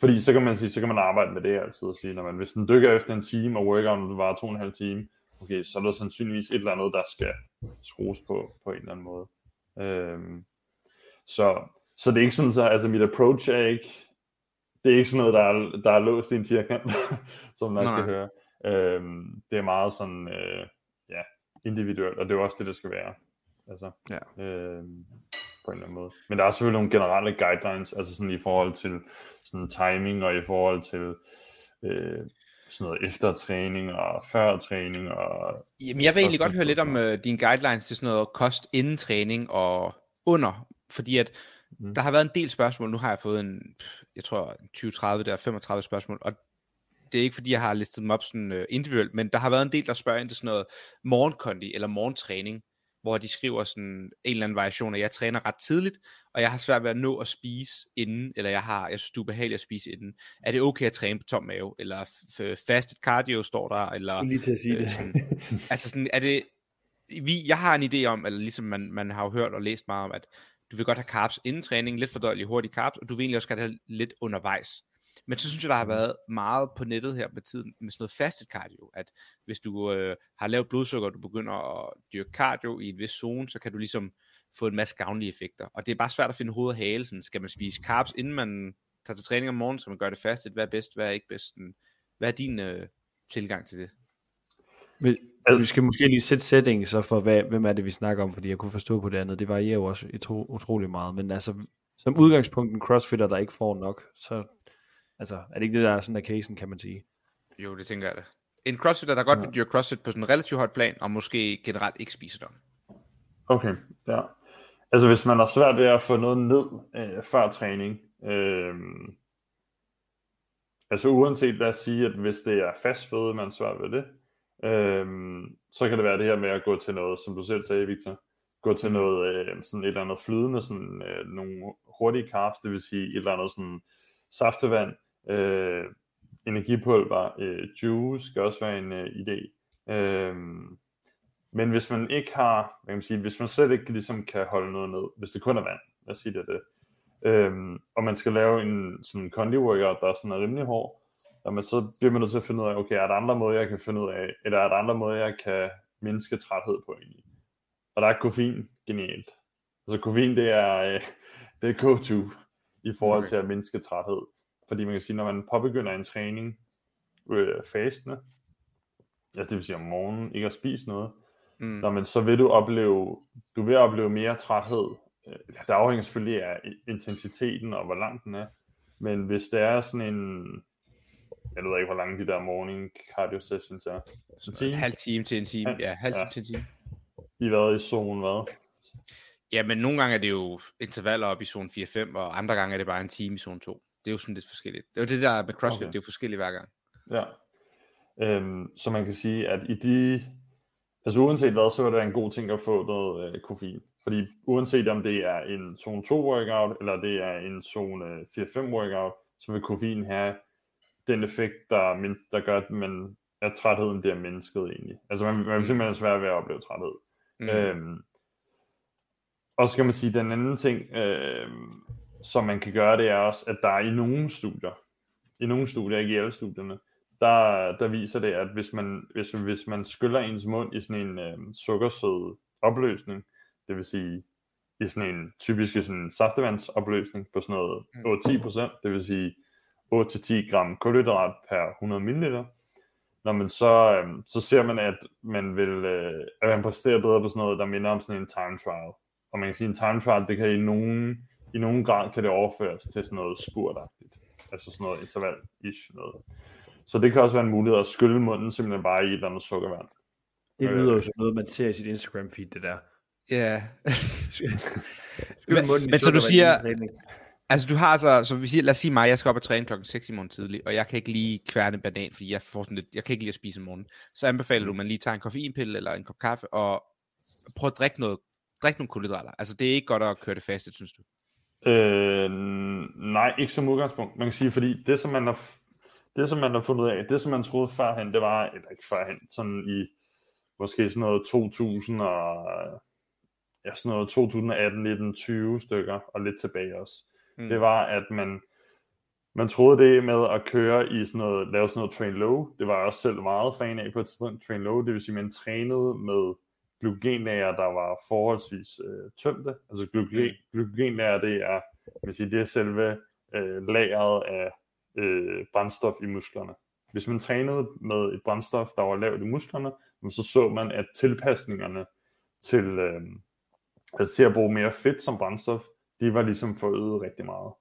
fordi så kan man sige, så kan man arbejde med det altid og sige, når man, hvis den dykker efter en time, og workouten varer to og en halv time, okay, så er der sandsynligvis et eller andet, der skal skrues på, på en eller anden måde. Øhm, så, så det er ikke sådan, så altså mit approach er ikke, det er ikke sådan noget, der er, der er låst i en firkant, som man Nej. kan høre. Øhm, det er meget sådan, øh, ja, individuelt, og det er jo også det, det skal være. Altså, Ja. øhm, på en eller anden måde. Men der er selvfølgelig nogle generelle guidelines, altså sådan i forhold til sådan timing, og i forhold til øh, sådan noget efter træning, og før træning, og Jamen, jeg vil egentlig godt høre lidt om uh, dine guidelines til sådan noget kost inden træning og under, fordi at Mm. der har været en del spørgsmål, nu har jeg fået en, jeg tror 20-30 der, 35 spørgsmål, og det er ikke fordi, jeg har listet dem op sådan uh, individuelt, men der har været en del, der spørger ind til sådan noget morgenkondi eller morgentræning, hvor de skriver sådan en eller anden variation, at jeg træner ret tidligt, og jeg har svært ved at nå at spise inden, eller jeg har, jeg synes, det er ubehageligt at spise inden. Er det okay at træne på tom mave, eller f- fasted cardio står der, eller... Jeg lige til at sige øh, det. sådan- altså sådan, er det, vi, jeg har en idé om, eller ligesom man, man har jo hørt og læst meget om, at du vil godt have carbs inden træning, lidt fordøjelige hurtige carbs, og du vil egentlig også gerne have lidt undervejs. Men så synes jeg, der har været meget på nettet her med tiden, med sådan noget fastet cardio, at hvis du øh, har lavt blodsukker, og du begynder at dyrke cardio i en vis zone, så kan du ligesom få en masse gavnlige effekter. Og det er bare svært at finde hoved og hale, sådan, skal man spise carbs, inden man tager til træning om morgenen, så man gør det fastet, hvad er bedst, hvad er ikke bedst, hvad er din øh, tilgang til det? Vi, vi skal måske lige sætte setting så for, hvad, hvem er det, vi snakker om, fordi jeg kunne forstå på det andet. Det varierer jo også utro, utrolig meget, men altså, som udgangspunkt en crossfitter, der ikke får nok, så altså, er det ikke det, der er sådan af casen, kan man sige. Jo, det tænker jeg da. En crossfitter, der godt Ja. vil dyrke crossfit på sådan en relativt højt plan, og måske generelt ikke spiser det. Okay, ja. Altså hvis man har svært ved at få noget ned øh, før træning, øh, altså uanset lad os sige, at hvis det er fast føde, man er svært ved det, øh, så kan det være det her med at gå til noget, som du selv sagde, Victor, gå til noget, øh, sådan et eller andet flydende, sådan øh, nogle hurtige carbs, det vil sige et eller andet sådan saftevand, øh, energipulver, øh, juice skal også være en øh, idé. Øh, men hvis man ikke har, hvad kan man sige, hvis man slet ikke ligesom kan holde noget ned, hvis det kun er vand, lad os sige det det, øhm, og man skal lave en sådan condi workout, der er sådan er rimelig hård, jamen, så bliver man nødt til at finde ud af, okay, er der andre måder, jeg kan finde ud af, eller er der andre måder, jeg kan mindske træthed på egentlig? Og der er koffein genialt. Altså koffein, det er, øh, det er go-to i forhold okay. til at mindske træthed. Fordi man kan sige, når man påbegynder en træning øh, fastende, ja, det vil sige om morgenen, ikke at spise noget, Mm. Nå, men så vil du opleve, du vil opleve mere træthed. Øh, Det afhænger selvfølgelig af intensiteten og hvor lang den er. Men hvis det er sådan en, jeg ved ikke, hvor lange de der morning cardio sessions er. Sådan time? en halv time til en time. Ja, Ja, halv time ja. til en time. I hvad i zone hvad? Ja, men nogle gange er det jo intervaller op i zone 4-5, og andre gange er det bare en time i zone 2. Det er jo sådan lidt forskelligt. Det er jo det der med CrossFit, Okay. det er jo forskelligt hver gang. Ja. Øhm, så man kan sige, at i de, altså uanset hvad, så er det en god ting at få noget øh, koffein. Fordi uanset om det er en zone 2 workout, eller det er en zone øh, 4-5 workout, så vil koffein have den effekt, der, min- der gør, at, man, at trætheden bliver mindsket egentlig. Altså man, man vil simpelthen svært ved at opleve træthed. Mm. Øhm, og så kan man sige, den anden ting, øhm, som man kan gøre, det er også, at der er i nogle studier, i nogle studier, ikke i alle studierne, der, der viser det, at hvis man, hvis, hvis man skyller ens mund i sådan en øhm, sukkersød opløsning, det vil sige i sådan en typisk sådan saftevandsopløsning på sådan noget Mm. 8-10%, det vil sige 8-10 gram kulhydrat per 100 ml, når man så, øhm, så ser man, at man vil øh, at man præsterer bedre på sådan noget, der minder om sådan en time trial. Og man kan sige, at en time trial, det kan i nogen, i nogen grad kan det overføres til sådan noget spurtagtigt. Altså sådan noget interval-ish noget. Så det kan også være en mulighed at skylle munden simpelthen bare i et eller andet sukkervand. Det lyder jo som noget, man ser i sit Instagram feed, det der. Ja. Skyld Men- munden i men så du siger- altså du har altså, så vi siger, lad os sige mig, jeg skal op og træne klokken 6 i morgen tidlig, og jeg kan ikke lige kværne en banan, fordi jeg får sådan lidt, jeg kan ikke lide at spise om morgenen. Så anbefaler du, at man lige tager en koffeinpille eller en kop kaffe, og prøv at drikke noget, drikke nogle kulhydrater. Altså det er ikke godt at køre det fast, synes du. Øh, nej, ikke som udgangspunkt. Man kan sige, fordi det, som man har, det, som man har fundet ud af, det, som man troede førhen, det var, eller ikke førhen, sådan i måske sådan noget 2000 og, ja, sådan noget 2018, 19, 20 stykker, og lidt tilbage også. Mm. Det var, at man, man troede det med at køre i sådan noget, lave sådan noget train low, det var jeg også selv meget fan af på et tidspunkt, train low, det vil sige, at man trænede med glykogenlager, der var forholdsvis øh, tømte. Altså glykogen, glykogenlager, det er, jeg vil sige, det er selve øh, lageret af øh, brændstof i musklerne. Hvis man trænede med et brændstof, der var lavt i musklerne, så så man, at tilpasningerne til, øh, altså til at bruge mere fedt som brændstof, de var ligesom forøget rigtig meget.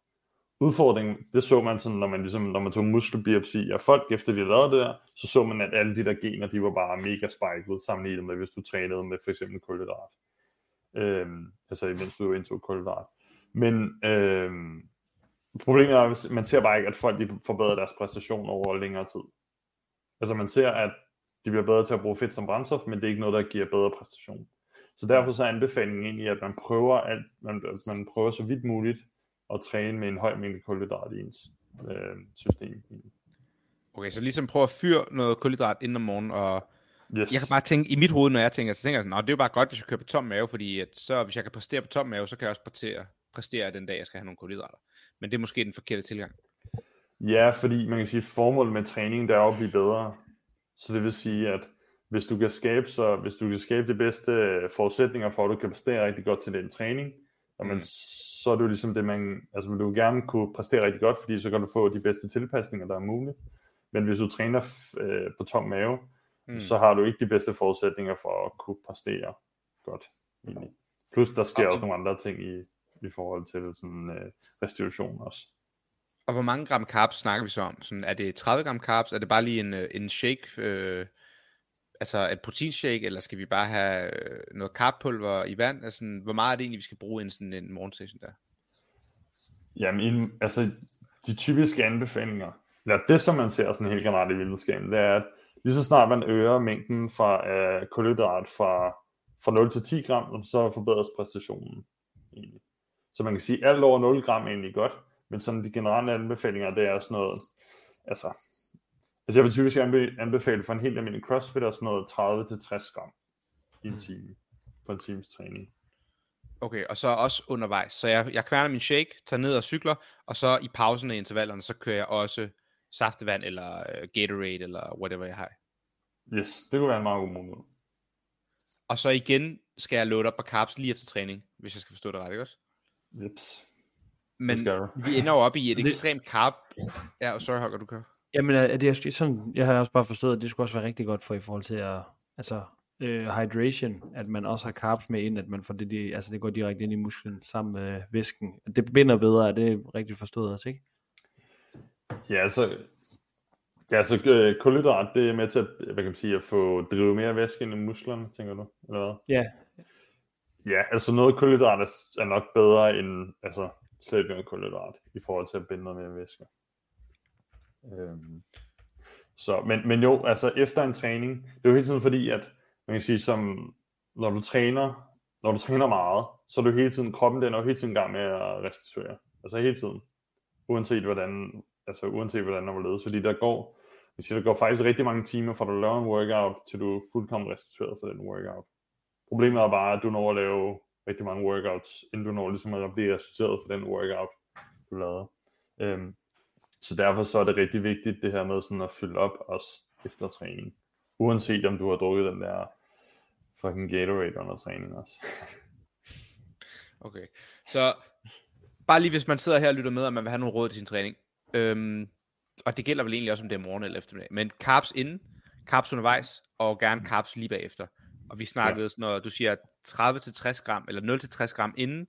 Udfordringen, det så man sådan, når man, ligesom, når man tog muskelbiopsi af folk, efter de havde lavet det der, så så man, at alle de der gener, de var bare mega spiket sammenlignet med, hvis du trænede med for eksempel kulhydrat. Øhm, altså imens du indtog kulhydrat. Men øhm, problemet er, at man ser bare ikke, at folk de forbedrer deres præstation over længere tid. Altså man ser, at de bliver bedre til at bruge fedt som brændstof, men det er ikke noget, der giver bedre præstation. Så derfor så er anbefalingen egentlig, at man prøver, alt, man, man prøver så vidt muligt at træne med en høj mængde kulhydrat i ens øh, system. Okay, så ligesom prøv at fyre noget kulhydrat inden om morgenen, og Yes. jeg kan bare tænke, i mit hoved, når jeg tænker, så tænker jeg sådan, "Nå, det er jo bare godt, hvis jeg kører på tom mave, fordi at så, hvis jeg kan præstere på tom mave, så kan jeg også præstere, præstere den dag, jeg skal have nogle kulhydrater. Men det er måske den forkerte tilgang. Ja, fordi man kan sige, at formålet med træning, det er at blive bedre. Så det vil sige, at hvis du kan skabe, så, hvis du kan skabe de bedste forudsætninger for, at du kan præstere rigtig godt til den træning, Mm. Så er det jo ligesom det, man, altså vil du gerne kunne præstere rigtig godt, fordi så kan du få de bedste tilpasninger, der er muligt. Men hvis du træner øh, på tom mave, Mm. så har du ikke de bedste forudsætninger for at kunne præstere godt. Egentlig. Plus der sker Og- også nogle andre ting i, i forhold til sådan, øh, restitution også. Og hvor mange gram carbs snakker vi så om? Sådan, er det 30 gram carbs? Er det bare lige en, øh, en shake? Øh, altså et proteinshake? Eller skal vi bare have øh, noget karpulver i vand? Altså, hvor meget er det egentlig, vi skal bruge i en, sådan en morgensession der? Jamen, altså, de typiske anbefalinger, eller det, som man ser sådan helt generelt i videnskaben, det er, at lige så snart man øger mængden fra øh, kulhydrat fra, fra 0 til 10 gram, så forbedres præstationen. Egentlig. Så man kan sige, at alt over 0 gram er egentlig godt, men sådan de generelle anbefalinger, det er sådan noget, altså, altså jeg vil typisk anbe- anbefale for en helt almindelig crossfit, sådan noget 30 til 60 gram i en time, på en times træning. Okay, og så også undervejs. Så jeg, jeg kværner min shake, tager ned og cykler, og så i pausen af intervallerne, så kører jeg også saftevand, eller øh, Gatorade, eller whatever jeg har. Yes, det kunne være en meget god mulighed. Og så igen skal jeg load op på carbs lige efter træning, hvis jeg skal forstå det ret, ikke også? Jeps. Men vi ender jo op i et ekstremt carb. Ja, sorry Holger, du kan. Jamen, er det er sådan, jeg har også bare forstået, at det skulle også være rigtig godt for i forhold til at, altså, øh, hydration, at man også har carbs med ind, at man får det, de, altså det går direkte ind i musklen sammen med væsken. Det binder bedre, er det rigtigt forstået også, ikke? Ja, altså, ja, altså øh, kulhydrat, det er med til at, hvad kan man sige, at få drive mere væske ind i musklerne, tænker du, eller hvad? Ja. Ja, altså noget kulhydrat er, er nok bedre end altså, slet ikke noget kulhydrat, i forhold til at binde noget mere væske. Øhm, så, men, men jo, altså efter en træning, det er jo hele tiden fordi, at man kan sige, som når du træner, når du træner meget, så er du hele tiden, kroppen den er jo hele tiden i gang med at restituere. Altså hele tiden. Uanset hvordan, altså uanset hvordan der ledes. Fordi der går, man siger, der går faktisk rigtig mange timer, fra du laver en workout, til du er fuldkommen restitueret for den workout. Problemet er bare, at du når at lave rigtig mange workouts, inden du når ligesom at blive restitueret for den workout, du lavede. Øhm, så derfor så er det rigtig vigtigt det her med sådan at fylde op også efter træning. Uanset om du har drukket den der fucking Gatorade under træning også. Okay. Så bare lige hvis man sidder her og lytter med, og man vil have nogle råd til sin træning. Øhm, og det gælder vel egentlig også, om det er morgen eller eftermiddag. Men carbs inden, carbs undervejs, og gerne carbs lige bagefter. Og vi snakkede, ja. sådan noget, du siger 30-60 gram, eller 0-60 gram inden,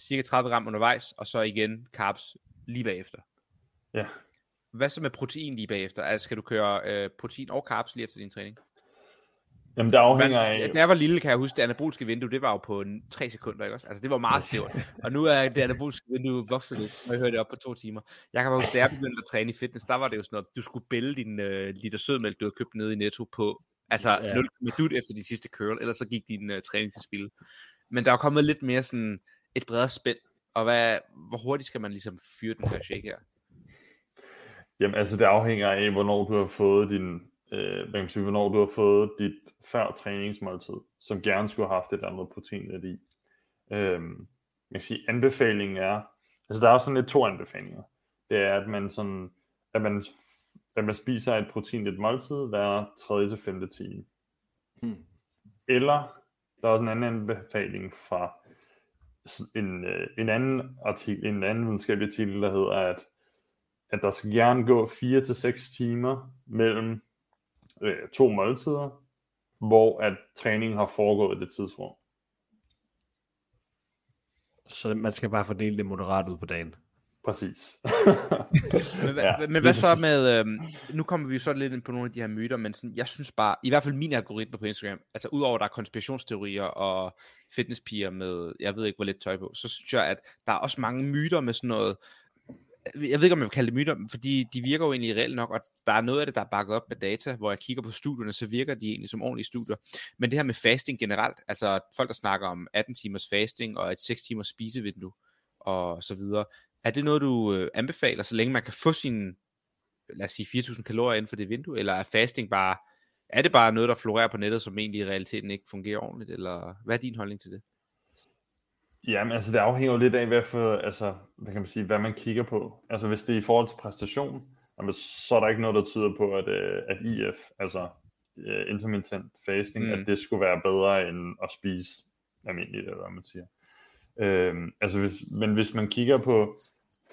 cirka 30 gram undervejs, og så igen carbs lige bagefter. Ja. Hvad så med protein lige bagefter? Altså, skal du køre øh, protein og carbs lige efter din træning? Jamen det afhænger Man, af... da jeg var lille, kan jeg huske, det anaboliske vindue, det var jo på 3 sekunder, ikke også? Altså, det var meget snævert. Og nu er det anaboliske vindue vokset lidt, og jeg hørte det op på to timer. Jeg kan bare huske, da jeg begyndte at træne i fitness, der var det jo sådan noget, du skulle bælge din øh, liter sødmælk, du havde købt nede i Netto på, altså ja. 0 minut efter de sidste curl, ellers så gik din øh, træning til spil. Men der er kommet lidt mere sådan et bredere spænd, og hvad, hvor hurtigt skal man ligesom fyre den her shake her? Jamen altså det afhænger af, hvornår du har fået din, øh, hvad kan man sige, hvornår du har fået dit før træningsmåltid, som gerne skulle have haft et andet protein lidt i. Øhm, man kan sige, anbefalingen er, altså der er også sådan lidt to anbefalinger. Det er, at man sådan, at man, at man spiser et protein et måltid hver 3. til 5. time. Hmm. Eller, der er også en anden anbefaling fra en, øh, en anden artikel, en anden videnskabelig artikel, der hedder, at, at der skal gerne gå 4 til 6 timer mellem øh, to måltider, hvor at træningen har foregået i det tidsrum. Så man skal bare fordele det moderat ud på dagen. Præcis. Men, hvad, Ja, men hvad så med, øhm, nu kommer vi jo så lidt ind på nogle af de her myter, men sådan, jeg synes bare, i hvert fald min algoritme på Instagram, altså udover at der er konspirationsteorier og fitnesspiger med, jeg ved ikke hvor lidt tøj på, så synes jeg, at der er også mange myter med sådan noget, jeg ved ikke om jeg vil kalde det myter, fordi de virker jo egentlig reelt nok, og der er noget af det, der er bakket op med data, hvor jeg kigger på studierne, så virker de egentlig som ordentlige studier. Men det her med fasting generelt, altså folk der snakker om 18 timers fasting og et 6 timers spisevindue og så videre, er det noget, du øh, anbefaler, så længe man kan få sin, lad os sige, 4.000 kalorier inden for det vindue, eller er fasting bare, er det bare noget, der florerer på nettet, som egentlig i realiteten ikke fungerer ordentligt, eller hvad er din holdning til det? Jamen, altså det afhænger jo lidt af, hvad, for, altså, hvad kan man sige, hvad man kigger på. Altså hvis det er i forhold til præstation, jamen, så er der ikke noget, der tyder på, at, øh, at IF, altså uh, intermittent fasting, Mm. at det skulle være bedre end at spise almindeligt, eller hvad man siger. Øhm, altså hvis, men hvis man kigger på,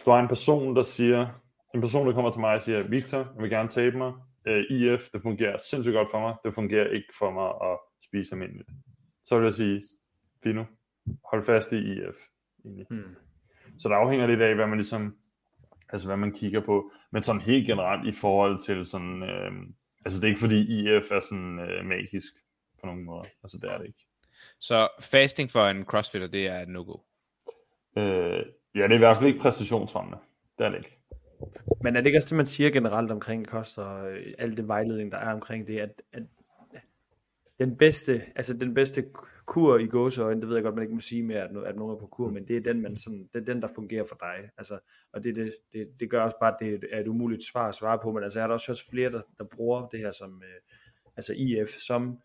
du har en person, der siger, en person, der kommer til mig og siger, Victor, jeg vil gerne tabe mig, øh, IF, det fungerer sindssygt godt for mig, det fungerer ikke for mig at spise almindeligt. Så vil jeg sige, Fino, hold fast i IF. Egentlig. Hmm. Så der afhænger lidt af, hvad man ligesom, altså hvad man kigger på. Men sådan helt generelt i forhold til sådan, øh, altså det er ikke fordi IF er sådan øh, magisk på nogen måde. Altså det er det ikke. Så fasting for en crossfitter, det er et no-go. Øh, ja, det er i hvert fald ikke præstationsfremmende. Det er det ikke. Men er det ikke også det, man siger generelt omkring kost og øh, al det vejledning, der er omkring det, at, at den bedste, altså den bedste kur i gåseøjne, det ved jeg godt, man ikke må sige mere, at, at nogen er på kur, men det er den, man sådan, det er den, der fungerer for dig. Altså, og det, det, det, det gør også bare, at det er et umuligt svar at svare på, men altså, jeg har da også hørt flere, der, der bruger det her som, øh, altså IF, som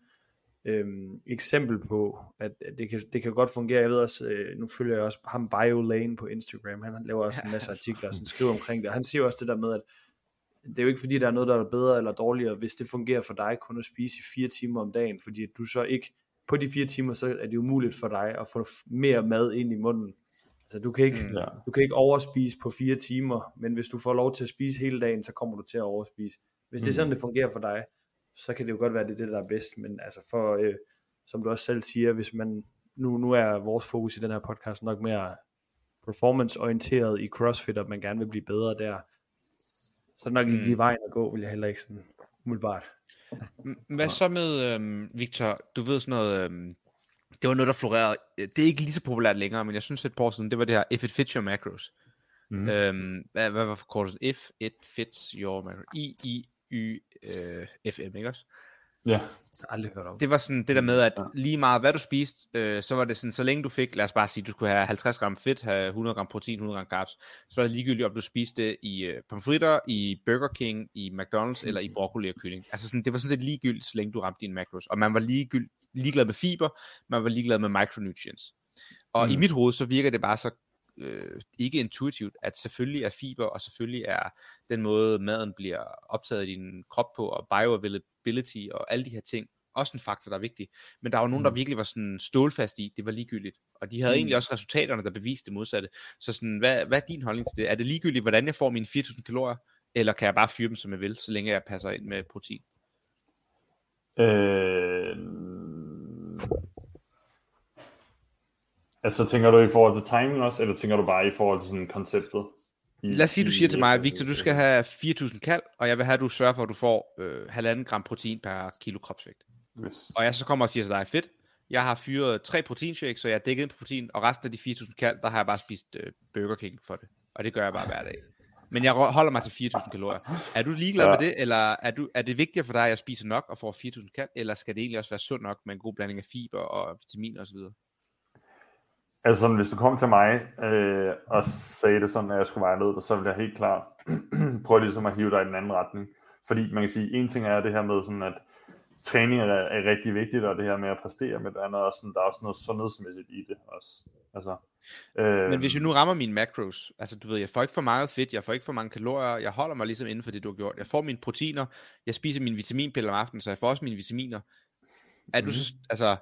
øhm, eksempel på, at, at det, kan, det kan godt fungere. Jeg ved også, øh, nu følger jeg også ham Bio Lane på Instagram, han laver også en masse artikler, og sådan skriver omkring det, og han siger også det der med, at det er jo ikke fordi, der er noget, der er bedre eller dårligere, hvis det fungerer for dig kun at spise i fire timer om dagen, fordi du så ikke, på de fire timer, så er det umuligt for dig at få mere mad ind i munden, Altså, du kan ikke, Mm. Ja. du kan ikke overspise på fire timer, men hvis du får lov til at spise hele dagen, så kommer du til at overspise. Hvis det er Mm. sådan, det fungerer for dig, så kan det jo godt være, det er det, der er bedst, men altså for, øh, som du også selv siger, hvis man, nu, nu er vores fokus i den her podcast nok mere performance-orienteret i CrossFit, og man gerne vil blive bedre der, så er det nok ikke Mm. lige vejen at gå, vil jeg heller ikke sådan umiddelbart. Hvad så med, øhm, Victor, du ved sådan noget, øhm, det var noget, der florerede, det er ikke lige så populært længere, men jeg synes et par år siden, det var det her, if it fits your macros. Mm. Øhm, hvad, hvad var forkortelsen? If it fits your macros. I, I, Y, øh, FM, ikke også? Ja. Jeg har aldrig hørt om. Det var sådan det der med, at Ja. lige meget hvad du spiste, øh, så var det sådan, så længe du fik, lad os bare sige, du skulle have 50 gram fedt, have 100 gram protein, 100 gram carbs, så var det ligegyldigt, om du spiste det i øh, pomfritter, i Burger King, i McDonald's eller i broccoli og kylling. Altså sådan, det var sådan set ligegyldigt, så længe du ramte dine macros. Og man var ligegyld, ligeglad med fiber, man var ligeglad med micronutrients. Og mm. i Mm. mit hoved, så virker det bare så øh, ikke intuitivt, at selvfølgelig er fiber, og selvfølgelig er den måde, maden bliver optaget i din krop på, og bioavailability og alle de her ting, også en faktor, der er vigtig. Men der var nogen, der Mm. virkelig var sådan stålfast i, det var ligegyldigt. Og de havde Mm. egentlig også resultaterne, der beviste det modsatte. Så sådan, hvad, hvad er din holdning til det? Er det ligegyldigt, hvordan jeg får mine 4.000 kalorier, eller kan jeg bare fyre dem, som jeg vil, så længe jeg passer ind med protein? Øh... Altså, tænker du i forhold til timing også, eller tænker du bare i forhold til sådan konceptet? Lad os sige, du siger til mig, Victor, du skal have 4.000 kal, og jeg vil have, at du sørger for, at du får øh, halvanden gram protein per kilo kropsvægt. Yes. Og jeg så kommer og siger til dig, fedt, jeg har fyret tre proteinshakes, så jeg er dækket ind på protein, og resten af de 4.000 kal, der har jeg bare spist øh, Burger King for det. Og det gør jeg bare hver dag. Men jeg holder mig til 4.000 kalorier. Er du ligeglad. Ja. med det, eller er, du, er det vigtigere for dig, at jeg spiser nok og får 4.000 kal, eller skal det egentlig også være sundt nok med en god blanding af fiber og vitaminer osv.? Altså sådan, hvis du kom til mig øh, og sagde det sådan, at jeg skulle veje ned, så ville jeg helt klart prøve ligesom at hive dig i den anden retning. Fordi man kan sige, en ting er det her med sådan, at træning er, er rigtig vigtigt, og det her med at præstere, men det andet også sådan, der er også noget sundhedsmæssigt i det også. Altså, øh, Men hvis jeg nu rammer mine macros, altså du ved, jeg får ikke for meget fedt, jeg får ikke for mange kalorier, jeg holder mig ligesom inden for det, du har gjort. Jeg får mine proteiner, jeg spiser mine vitaminpiller om aftenen, så jeg får også mine vitaminer. Er du så, altså,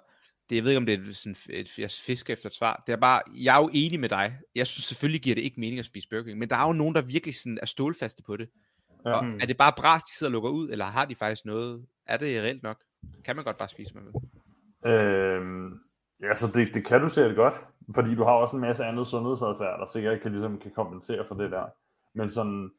det, jeg ved ikke, om det er sådan et, jeg fisker efter et svar. Det er bare, jeg er jo enig med dig. Jeg synes selvfølgelig giver det ikke mening at spise Burger King, men der er jo nogen, der virkelig sådan er stålfaste på det. Og er det bare bras, de sidder og lukker ud, eller har de faktisk noget? Er det reelt nok? Kan man godt bare spise med det? Øh, ja, så det, det kan du sikkert godt, fordi du har også en masse andet sundhedsadfærd, der sikkert kan, ligesom, kan kompensere for det der. Men sådan,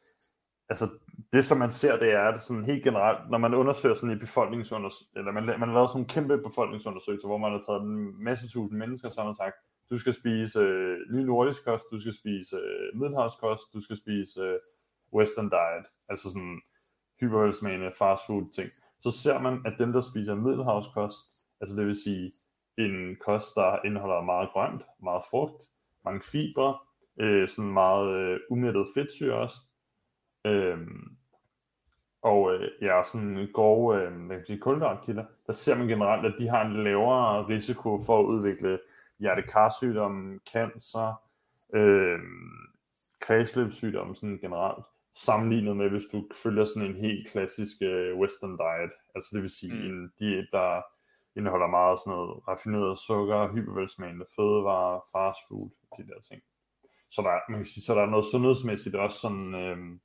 altså det som man ser, det er at sådan helt generelt, når man undersøger sådan i befolkningsundersøgelser, eller man, man har lavet sådan en kæmpe befolkningsundersøgelse, hvor man har taget en masse tusind mennesker, sammen og sagt, du skal spise øh, ny nordisk kost, du skal spise øh, middelhavskost, du skal spise øh, western diet, altså sådan hypervelsmagende fast food ting. Så ser man, at dem, der spiser middelhavskost, altså det vil sige en kost, der indeholder meget grønt, meget frugt, mange fibre, øh, sådan meget øh, umættet fedtsyre også, Øhm, og øh, ja, sådan grove øh, kulhydratkilder, der ser man generelt, at de har en lavere risiko for at udvikle hjertekarsygdomme, cancer, øh, kredsløbssygdomme sådan generelt, sammenlignet med, hvis du følger sådan en helt klassisk øh, western diet, altså det vil sige Mm. en diet, der indeholder meget sådan noget raffineret sukker, hypervelsmagende fødevarer, fast food, de der ting. Så der, man kan sige, så der er noget sundhedsmæssigt også sådan, øh,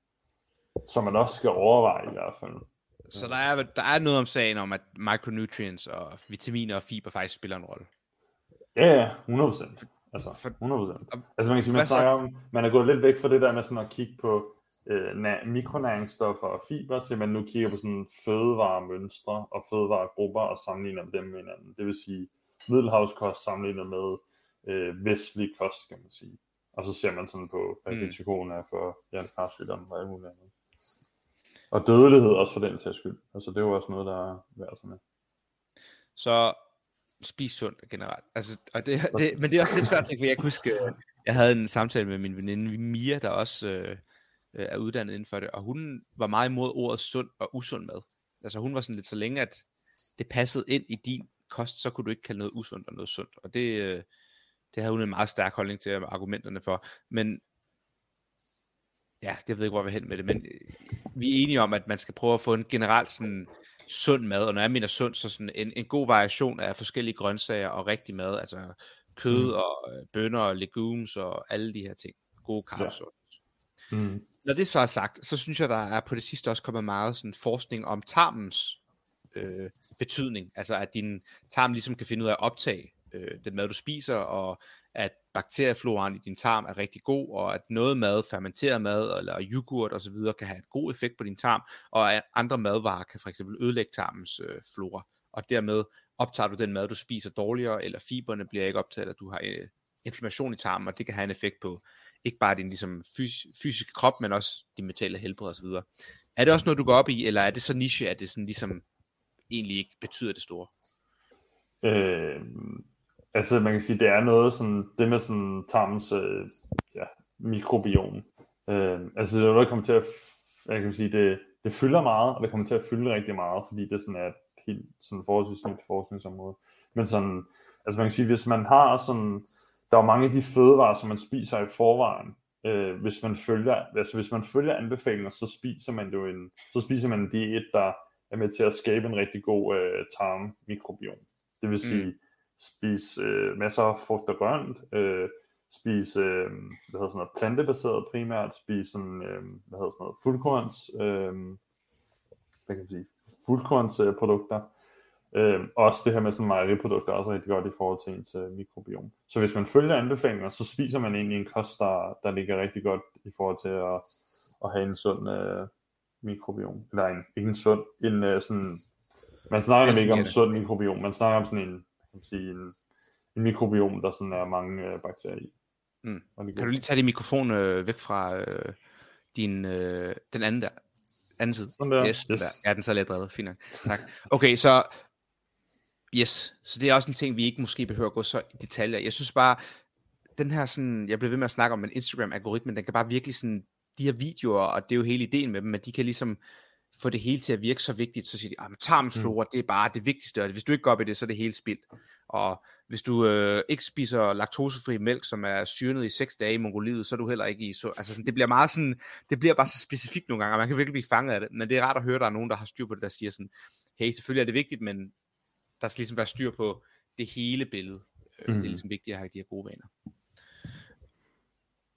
som man også skal overveje i hvert fald. Så der er, der er noget om sagen om, at micronutrients og vitaminer og fiber faktisk spiller en rolle. Ja, ja, 100%. Altså, For- 100%. Altså man kan sige, man snakker om, man er gået lidt væk fra det der med sådan at kigge på øh, mikronæringsstoffer og fiber, til man nu kigger på sådan fødevaremønstre og fødevaregrupper og sammenligner dem med hinanden. Det vil sige middelhavskost sammenlignet med øh, vestlig kost, kan man sige. Og så ser man sådan på, hvad Mm. risikoen er for hjertekarsygdomme og alt muligt andet. Og dødelighed også for den sags skyld. Altså det er jo også noget, der er værd med. Så spis sundt generelt. Altså, og det, det, men det er også lidt svært, for jeg kan huske, øh, jeg havde en samtale med min veninde Mia, der også øh, øh, er uddannet inden for det, og hun var meget imod ordet sund og usund mad. Altså hun var sådan lidt så længe, at det passede ind i din kost, så kunne du ikke kalde noget usundt og noget sundt. Og det, øh, det havde hun en meget stærk holdning til argumenterne for. Men ja, jeg ved ikke, hvor jeg vil hen med det, men vi er enige om, at man skal prøve at få en generelt sådan sund mad, og når jeg mener sund, så sådan en, en god variation af forskellige grøntsager og rigtig mad, altså kød mm. og øh, bønner og legumes og alle de her ting. Gode carbs. Ja. Mm. Når det så er sagt, så synes jeg, der er på det sidste også kommet meget sådan forskning om tarmens øh, betydning. Altså at din tarm ligesom kan finde ud af at optage øh, den mad, du spiser, og at bakteriefloraen i din tarm er rigtig god, og at noget mad, fermenteret mad eller yoghurt osv. kan have en god effekt på din tarm, og at andre madvarer kan for eksempel ødelægge tarmens øh, flora, og dermed optager du den mad, du spiser dårligere, eller fiberne bliver ikke optaget, eller du har øh, inflammation i tarmen, og det kan have en effekt på ikke bare din ligesom, fys- fysiske krop, men også din mentale helbred osv. Er det også noget, du går op i, eller er det så niche, at det sådan ligesom egentlig ikke betyder det store? Øh, altså man kan sige, det er noget sådan, det med sådan tarmens øh, ja, mikrobiom. Øh, altså det er noget, der kommer til at, jeg kan sige, det, det fylder meget, og det kommer til at fylde rigtig meget, fordi det sådan er et helt sådan forholdsvis nyt forskningsområde. Men sådan, altså man kan sige, hvis man har sådan, der er mange af de fødevarer, som man spiser i forvejen, øh, hvis man følger, altså hvis man følger anbefalinger, så spiser man jo en, så spiser man en diæt, der er med til at skabe en rigtig god øh, tarmmikrobiom. Det vil sige, mm. Spise øh, masser af frugt og grønt, øh, spise øh, hvad hedder sådan noget, plantebaseret primært, spise sådan, øh, hvad hedder sådan noget, fuldkorns, øh, hvad kan man sige, fuldkornsprodukter, øh, også det her med sådan mejeriprodukter er også rigtig godt i forhold til ens øh, mikrobiom. Så hvis man følger anbefalinger, så spiser man egentlig en kost, der, der ligger rigtig godt i forhold til at, at have en sund øh, mikrobiom. Eller en, ikke en sund, en øh, sådan, man snakker ikke om sund mikrobiom, man snakker om sådan en, man sige, en, en mikrobiom, der sådan er mange øh, bakterier i. Mm. Kan du lige tage din mikrofon øh, væk fra øh, din, øh, den anden der? Anden side. Sådan der. Yes, yes. Der. Ja, den så lidt drevet. Fint nok. Tak. Okay, så Yes, så det er også en ting, vi ikke måske behøver at gå så i detaljer. Jeg synes bare, den her sådan, jeg bliver ved med at snakke om, en Instagram-algoritme, den kan bare virkelig sådan, de her videoer, og det er jo hele ideen med dem, at de kan ligesom få det hele til at virke så vigtigt, så siger de, at tarmflora, mm. det er bare det vigtigste, og hvis du ikke går op i det, så er det hele spildt. Og hvis du øh, ikke spiser laktosefri mælk, som er syrnet i 6 dage i Mongoliet, så er du heller ikke i så, altså sådan, det bliver meget sådan, det bliver bare så specifikt nogle gange, og man kan virkelig blive fanget af det, men det er rart at høre, at der er nogen, der har styr på det, der siger sådan, hey, selvfølgelig er det vigtigt, men der skal ligesom være styr på det hele billede. Mm. Det er Mhm. ligesom vigtigt at have de her gode vaner.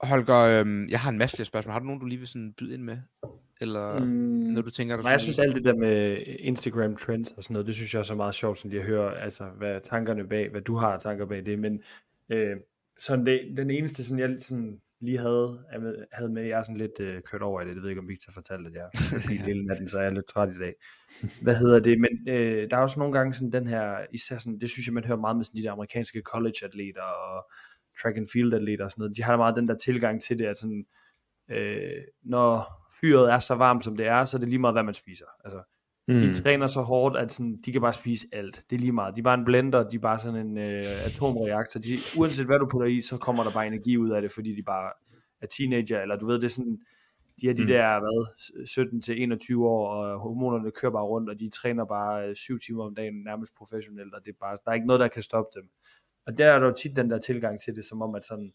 Holger, øhm, jeg har en masse flere spørgsmål. Har du nogen, du lige vil sådan byde ind med? Eller mm. noget, du tænker, der Nej, jeg synes alt det der med Instagram trends og sådan noget, det synes jeg er så meget sjovt, sådan lige at høre, altså hvad tankerne bag, hvad du har tanker bag det, men øh, sådan det, den eneste, sådan jeg sådan lige havde, er med, havde med, jeg er sådan lidt øh, kørt over i det, det ved jeg ikke, om Victor fortalte det, jeg er hele natten, så jeg er lidt træt i dag. Hvad hedder det, men øh, der er også nogle gange sådan den her, især sådan, det synes jeg, man hører meget med sådan de der amerikanske college-atleter og track and field atleter og sådan noget, de har meget den der tilgang til det, at sådan, øh, når fyret er så varmt som det er, så er det lige meget, hvad man spiser. Altså, mm. de træner så hårdt, at sådan, de kan bare spise alt. Det er lige meget. De er bare en blender, de er bare sådan en øh, atomreaktor. De, uanset hvad du putter i, så kommer der bare energi ud af det, fordi de bare er teenager, eller du ved, det er sådan, de er de Mm. der, hvad, 17 til 21 år, og hormonerne kører bare rundt, og de træner bare øh, syv timer om dagen, nærmest professionelt, og det er bare, der er ikke noget, der kan stoppe dem. Og der er der jo tit den der tilgang til det, som om at sådan,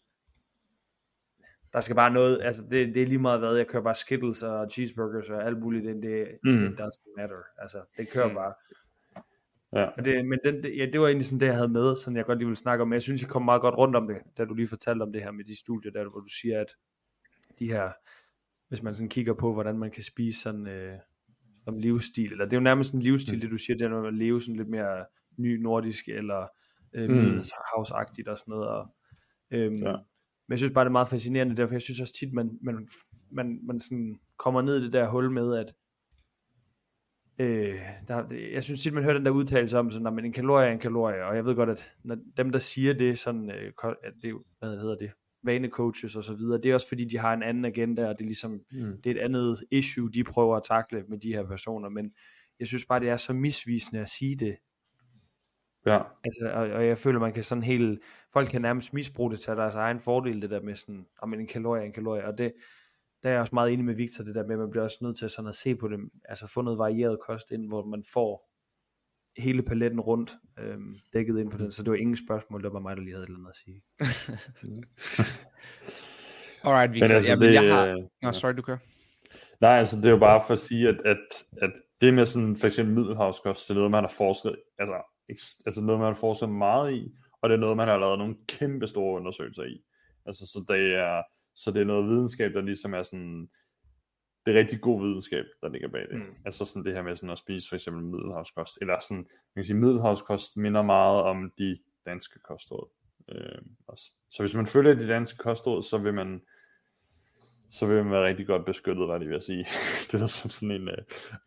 der skal bare noget, altså det, det er lige meget hvad, jeg kører bare Skittles og cheeseburgers og alt muligt, det, det, Mm. it doesn't matter, altså det kører Mm. bare. Ja. Og det, men den, det, ja, det var egentlig sådan det, jeg havde med, sådan jeg godt lige ville snakke om, men jeg synes, jeg kom meget godt rundt om det, da du lige fortalte om det her med de studier, der hvor du siger, at de her, hvis man sådan kigger på, hvordan man kan spise sådan, øh, som livsstil, eller det er jo nærmest en livsstil, Mm. det du siger, det er noget med at leve sådan lidt mere ny nordisk, eller øh, Mm. middelhavsagtigt og sådan noget, og, øhm, Ja. Men jeg synes bare, det er meget fascinerende, derfor jeg synes også tit, man, man, man, man sådan kommer ned i det der hul med, at Øh, der, jeg synes tit, man hører den der udtalelse om, sådan, at en kalorie er en kalorie, og jeg ved godt, at når dem, der siger det, sådan, øh, at det, hvad hedder det, vanecoaches og så videre, det er også fordi, de har en anden agenda, og det er ligesom, Mm. det er et andet issue, de prøver at takle med de her personer, men jeg synes bare, det er så misvisende at sige det, Ja. altså, og, og jeg føler, man kan sådan helt, folk kan nærmest misbruge det til deres egen fordel, det der med sådan, om en kalorie er en kalorie, og det, der er jeg også meget enig med Victor, det der med, at man bliver også nødt til sådan at se på det, altså få noget varieret kost ind, hvor man får hele paletten rundt øhm, dækket ind på den, så det var ingen spørgsmål, det var mig, der lige havde et eller andet at sige. Alright, Victor. Men altså, ja, men det, jeg har... øh, Nå, sorry, du kører. Nej, altså det er jo bare for at sige, at, at, at det med sådan for eksempel middelhavskost, det er noget, man har forsket, altså, altså noget, man har forsket meget i, og det er noget, man har lavet nogle kæmpe store undersøgelser i. Altså, så det er, så det er noget videnskab, der ligesom er sådan, det er rigtig god videnskab, der ligger bag det. Mm. Altså sådan det her med sådan at spise for eksempel middelhavskost, eller sådan, man kan sige, middelhavskost minder meget om de danske kostråd. Øh, også. Så hvis man følger de danske kostråd, så vil man så vil man være rigtig godt beskyttet, var det vil jeg sige. det er som sådan en uh,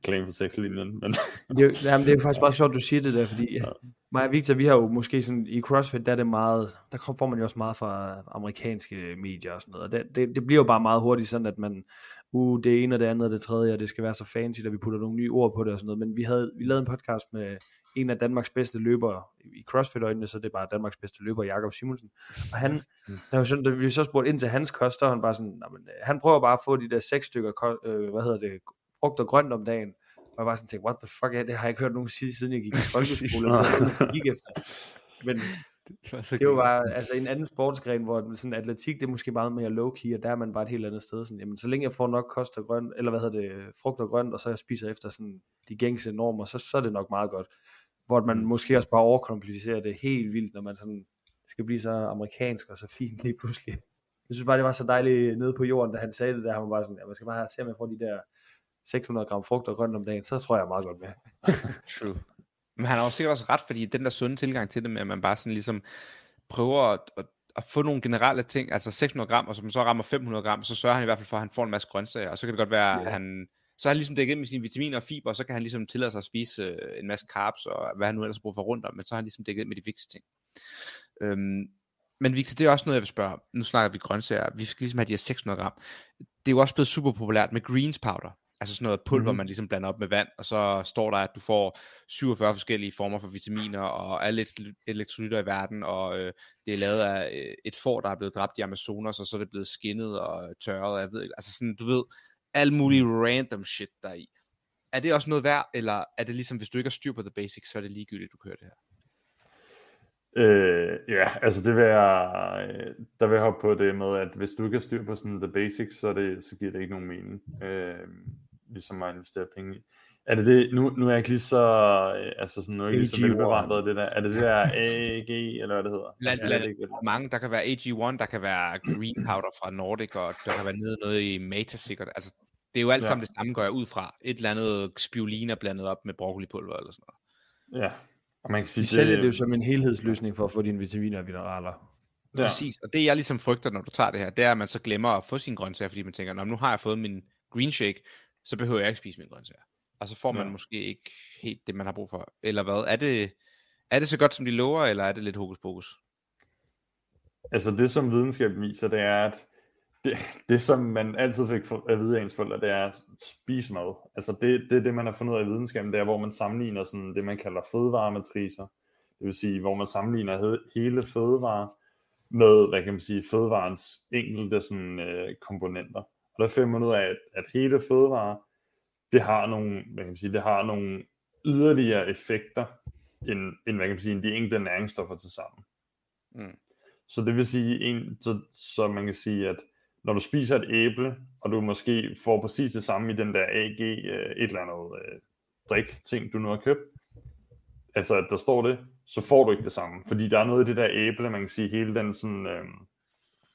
claim for sexlinjen. Men... det, er, jamen, det er faktisk bare sjovt, du siger det der, fordi ja. mig og Victor, vi har jo måske sådan, i CrossFit, der er det meget, der får man jo også meget fra amerikanske medier og sådan noget, og det, det, det bliver jo bare meget hurtigt sådan, at man, uh, det ene og det andet og det tredje, og det skal være så fancy, at vi putter nogle nye ord på det og sådan noget, men vi havde, vi lavede en podcast med en af Danmarks bedste løbere i CrossFit-øjnene, så det er bare Danmarks bedste løber, Jakob Simonsen. Og han, mm. der var sådan, da vi så spurgte ind til hans kost, så han bare sådan, men, øh, han prøver bare at få de der seks stykker, øh, hvad hedder det, frugt og grønt om dagen. Og jeg var sådan tænkte, what the fuck, det har jeg ikke hørt nogen sige, siden jeg gik i folkeskole, så jeg gik efter. Men det var, så det var bare altså en anden sportsgren, hvor sådan atletik, det er måske meget mere low-key, og der er man bare et helt andet sted. Sådan, jamen, så længe jeg får nok kost og grønt, eller hvad hedder det, frugt og grønt, og så jeg spiser efter sådan de gængse normer, så, så er det nok meget godt hvor man mm. måske også bare overkomplicerer det helt vildt, når man sådan skal blive så amerikansk og så fint lige pludselig. Jeg synes bare, det var så dejligt nede på jorden, da han sagde det der, han var bare sådan, ja, man skal bare have, se om jeg får de der 600 gram frugt og grønt om dagen, så tror jeg meget godt med. True. Men han har også sikkert også ret, fordi den der sunde tilgang til det med, at man bare sådan ligesom prøver at, at, at få nogle generelle ting, altså 600 gram, og så man så rammer 500 gram, så sørger han i hvert fald for, at han får en masse grøntsager, og så kan det godt være, yeah. at han så er han ligesom dækket med sine vitaminer og fiber, og så kan han ligesom tillade sig at spise øh, en masse carbs, og hvad han nu ellers bruger for rundt om, men så er han ligesom dækket med de vigtigste ting. Øhm, men Victor, det er også noget, jeg vil spørge Nu snakker vi grøntsager. Vi skal ligesom have de her 600 gram. Det er jo også blevet super populært med greens powder. Altså sådan noget pulver, mm-hmm. man ligesom blander op med vand, og så står der, at du får 47 forskellige former for vitaminer, og alle elektrolytter i verden, og øh, det er lavet af øh, et får, der er blevet dræbt i Amazonas, og så er det blevet skinnet og tørret, jeg ved ikke, altså sådan, du ved, alt muligt random shit der i. Er det også noget værd, eller er det ligesom, hvis du ikke har styr på the basics, så er det ligegyldigt, du kører det her? Øh, ja, altså det vil jeg, der vil jeg hoppe på det med, at hvis du ikke har styr på sådan the basics, så, det, så giver det ikke nogen mening, øh, ligesom at investere penge i. Er det det, nu, nu er jeg ikke lige så, øh, altså sådan, nu er jeg ikke lige så velbevandret det der, er det det der AG, eller hvad det hedder? Blandt, blandt mange, der kan være AG1, der kan være Green Powder fra Nordic, og der kan være nede noget i Meta sikkert, altså det er jo alt ja. sammen det samme, går jeg ud fra. Et eller andet spirulina blandet op med broccolipulver eller sådan noget. Ja, og man kan sige, De sælger det jo som en helhedsløsning for at få dine vitaminer og mineraler. Ja. Præcis, og det jeg ligesom frygter, når du tager det her, det er, at man så glemmer at få sine grøntsager, fordi man tænker, nu har jeg fået min green shake, så behøver jeg ikke spise mine grøntsager og så får man ja. måske ikke helt det, man har brug for. Eller hvad? Er det, er det så godt, som de lover, eller er det lidt hokus pokus? Altså det, som videnskab viser, det er, at det, det som man altid fik at vide af ens forældre, det er at spise mad. Altså det, det er det, man har fundet ud af i videnskaben, det er, hvor man sammenligner sådan det, man kalder fødevarematriser. Det vil sige, hvor man sammenligner hele fødevare med, hvad kan man sige, fødevarens enkelte sådan, øh, komponenter. Og der finder man ud af, at, at hele fødevare, det har nogle, hvad kan man sige, det har nogle yderligere effekter, end, end, hvad kan man sige, end de enkelte næringsstoffer til sammen. Mm. Så det vil sige, en, så, så man kan sige, at når du spiser et æble, og du måske får præcis det samme i den der AG, øh, et eller andet øh, drik ting, du nu har købt, altså at der står det, så får du ikke det samme. Fordi der er noget i det der æble, man kan sige, hele den sådan, øh,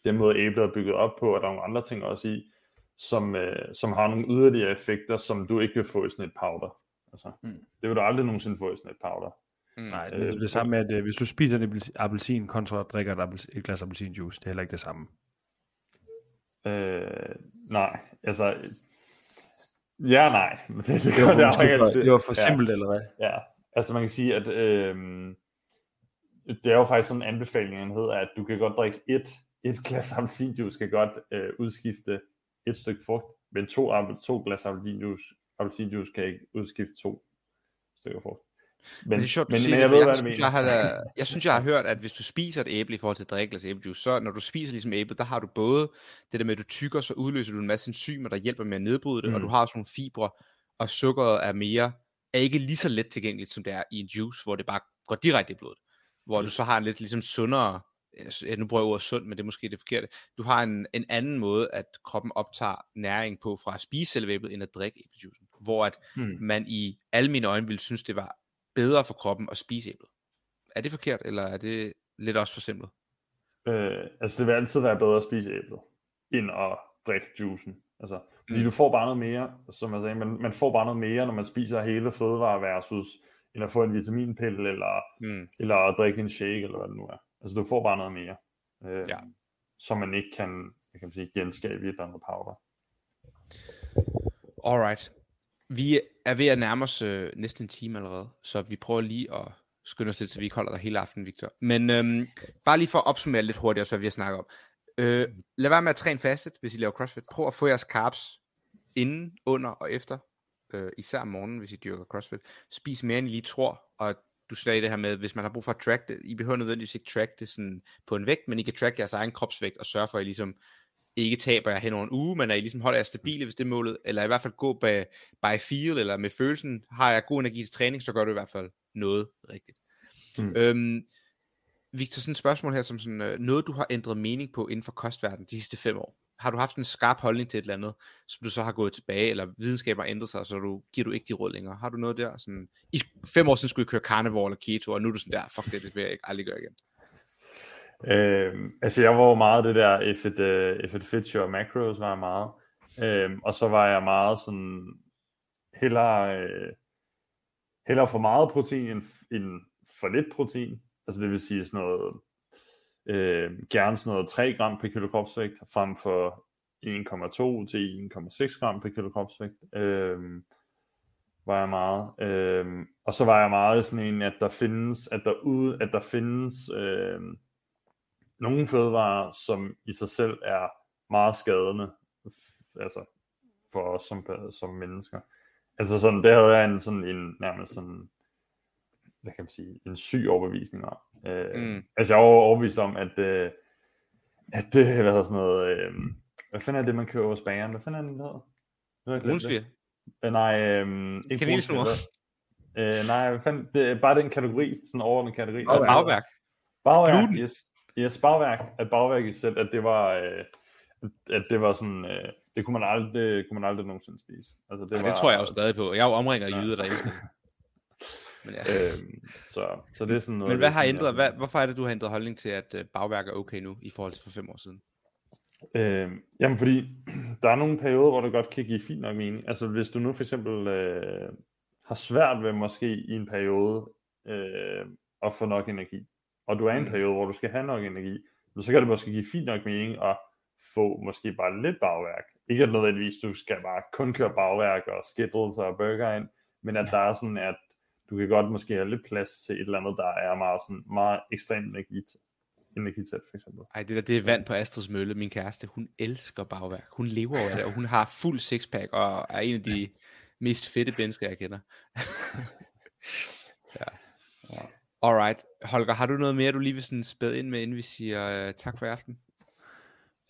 den måde æblet er bygget op på, og der er nogle andre ting også i, som, øh, som har nogle yderligere effekter, som du ikke vil få i sådan et powder. Altså, mm. Det vil du aldrig nogensinde få i sådan et powder. Mm. Nej, det er øh, det samme med, at øh, hvis du spiser en appelsin kontra drikker et, appelsin, et glas appelsinjuice, det er heller ikke det samme. Øh, nej, altså... Ja, nej. Det, det, det, var, det, det, for, det var for simpelt, ja, eller hvad? Ja, altså man kan sige, at øh, det er jo faktisk sådan en anbefaling, hedder, at du kan godt drikke et, et glas appelsinjuice, kan godt øh, udskifte et stykke frugt, men to, to glas appelsinjuice, appelsinjuice kan ikke udskifte to stykker frugt. Men, men det er sjovt, men, men jeg ved, hvad jeg, synes, jeg, har, jeg synes, jeg har hørt, at hvis du spiser et æble i forhold til at drikke glas æblejuice, så når du spiser ligesom æble, der har du både det der med, at du tykker, så udløser du en masse enzymer, der hjælper med at nedbryde det, mm. og du mm. har sådan nogle fibre, og sukkeret er mere, er ikke lige så let tilgængeligt, som det er i en juice, hvor det bare går direkte i blodet. Hvor du så har en lidt ligesom sundere ja, nu bruger jeg ordet sund, men det er måske det forkerte, du har en, en anden måde, at kroppen optager næring på fra at spise selve æblet, end at drikke æblejuicen. Hvor at hmm. man i alle mine øjne ville synes, det var bedre for kroppen at spise æblet. Er det forkert, eller er det... lidt også for simpelt? Øh, altså det vil altid være bedre at spise æblet, end at drikke juicen. Altså, fordi Mm. du får bare noget mere, som jeg sagde, man, man får bare noget mere, når man spiser hele fødevare versus, at få en vitaminpille, eller, Mm. eller at drikke en shake, eller hvad det nu er. Altså du får bare noget mere, øh, Ja. som man ikke kan, jeg kan sige, genskabe i et eller andet powder. Alright. Vi er ved at nærme os øh, næsten en time allerede, så vi prøver lige at skynde os lidt, så vi ikke holder der hele aftenen, Victor. Men øhm, bare lige for at opsummere lidt hurtigt, hvad vi har snakket om. Øh, lad være med at træne fastet, hvis I laver CrossFit. Prøv at få jeres carbs inden, under og efter. Øh, især om morgenen, hvis I dyrker CrossFit. Spis mere, end I lige tror. Og du sagde det her med, hvis man har brug for at track det, I behøver nødvendigvis ikke track det sådan på en vægt, men I kan track jeres egen kropsvægt og sørge for, at I ligesom ikke taber jer hen over en uge, men at I ligesom holder jer stabile, hvis det er målet, eller i hvert fald gå by, by feel, eller med følelsen, har jeg god energi til træning, så gør du i hvert fald noget rigtigt. Mm. Øhm, Victor, sådan et spørgsmål her, som sådan, øh, noget du har ændret mening på inden for kostverdenen de sidste fem år. Har du haft en skarp holdning til et eller andet, som du så har gået tilbage, eller videnskaber har ændret sig, så du, giver du ikke de råd længere? Har du noget der? Sådan, I fem år siden skulle I køre carnivore eller keto, og nu er du sådan der, fuck det, det vil jeg ikke aldrig gøre igen. Øh, altså jeg var jo meget det der, if it, uh, if it fits your macros, var jeg meget. Øh, og så var jeg meget sådan, hellere, øh, hellere for meget protein end, end for lidt protein. Altså det vil sige sådan noget, øh, gerne sådan noget 3 gram per kilo kropsvægt, frem for 1,2 til 1,6 gram per kilo kropsvægt. Øh, var jeg meget. Øh, og så var jeg meget sådan en, at der findes, at der, ude, at der findes øh, nogle fødevarer, som i sig selv er meget skadende, altså for os som, som mennesker. Altså sådan, det havde jeg en sådan en nærmest sådan, hvad kan man sige, en syg overbevisning om. Øh, Mm. Altså jeg var overbevist om, at, øh, at det, hvad hedder sådan noget, øh, hvad fanden er det, man køber hos bageren? Hvad fanden er det, den hedder? Brunsviger. Øh, nej, øh, ikke brunsviger. Øh, nej, hvad fanden, det er bare den kategori, sådan overordnet kategori. Og bagværk. Bagværk, Gluten. yes. Yes, bagværk. At bagværk i selv, at det var, øh, at det var sådan, øh, det kunne man aldrig, det kunne man aldrig nogensinde spise. Altså, det, Det, var, det tror jeg jo stadig på. Jeg er jo omringet af Ja. jyder, der elsker. Men, ja. Øhm, så, så det er sådan noget. Men hvad har sådan, ændret, hvad, hvorfor er det, du har ændret holdning til, at øh, bagværk er okay nu, i forhold til for fem år siden? Øh, jamen fordi, der er nogle perioder, hvor det godt kan give fint nok mening. Altså hvis du nu for eksempel øh, har svært ved måske i en periode øh, at få nok energi, og du er i en Mm. periode, hvor du skal have nok energi, så kan det måske give fint nok mening at få måske bare lidt bagværk. Ikke at nødvendigvis, du skal bare kun køre bagværk og skittles og burger ind, men at der er sådan, at du kan godt måske have lidt plads til et eller andet, der er meget, sådan, meget ekstremt energi, energitæt, for eksempel. Ej, det der, det er vand på Astrids Mølle, min kæreste. Hun elsker bagværk. Hun lever over det, og hun har fuld sixpack, og er en af de mest fedte mennesker, jeg kender. ja. Alright. Holger, har du noget mere, du lige vil sådan spæde ind med, inden vi siger uh, tak for aften?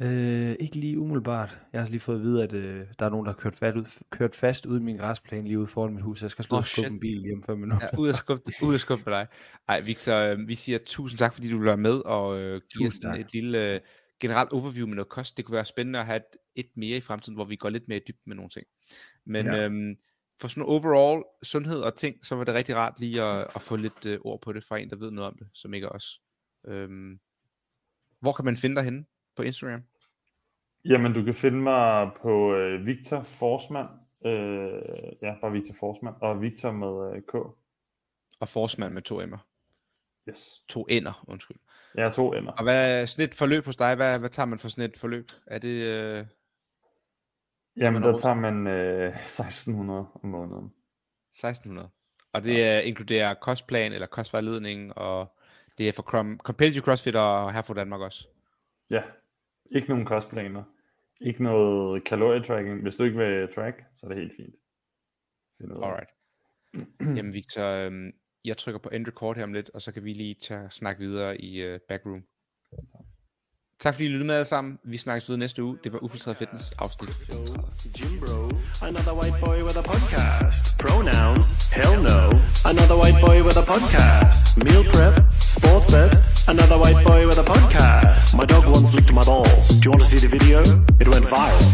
Øh, ikke lige umiddelbart. Jeg har lige fået at vide, at øh, der er nogen, der har kørt fast, ud, kørt fast ud i min græsplæne lige ude foran mit hus. Jeg skal Åh, og skubbe en bil hjem fem minutter. Ja, ud at skubbe, ud at skubbe dig. Ej, Victor, øh, vi siger tusind tak, fordi du vil med og øh, give os Tusind sådan tak. et lille øh, generelt overview med noget kost. Det kunne være spændende at have et, et mere i fremtiden, hvor vi går lidt mere i dybden med nogle ting. Men ja. Øhm, for sådan overall sundhed og ting, så var det rigtig rart lige at, at få lidt øh, ord på det fra en, der ved noget om det, som ikke er os. Øhm, hvor kan man finde dig henne på Instagram? Jamen, du kan finde mig på øh, Victor Forsman. Øh, ja, bare Victor Forsman. Og Victor med øh, K. Og Forsman med to M'er. Yes. To N'er, undskyld. Har to ender. Og hvad er sådan et forløb hos dig? Hvad, hvad tager man for sådan et forløb? Er det... Øh, Jamen, der tager man øh, 1600 om måneden. 1600. Og det ja. inkluderer kostplan eller kostvejledning, og det er for crom- competitive CrossFit og her for Danmark også. Ja, ikke nogen kostplaner. Ikke noget kalorietracking. Hvis du ikke vil track, så er det helt fint. Find. Alright. Jamen Victor, øhm, jeg trykker på end record her om lidt, og så kan vi lige tage snak videre i uh, backroom. Tak fordi I lyttede med alle sammen. Vi snakkes videre næste uge. Det var Ufiltreret Fitness afsnit 35. Jim Bro, another white boy with a podcast. Pronouns, hell no. Another white boy with a podcast. Meal prep, sports bet, another white boy with a podcast. My dog once licked my balls. Do you want to see the video? It went viral.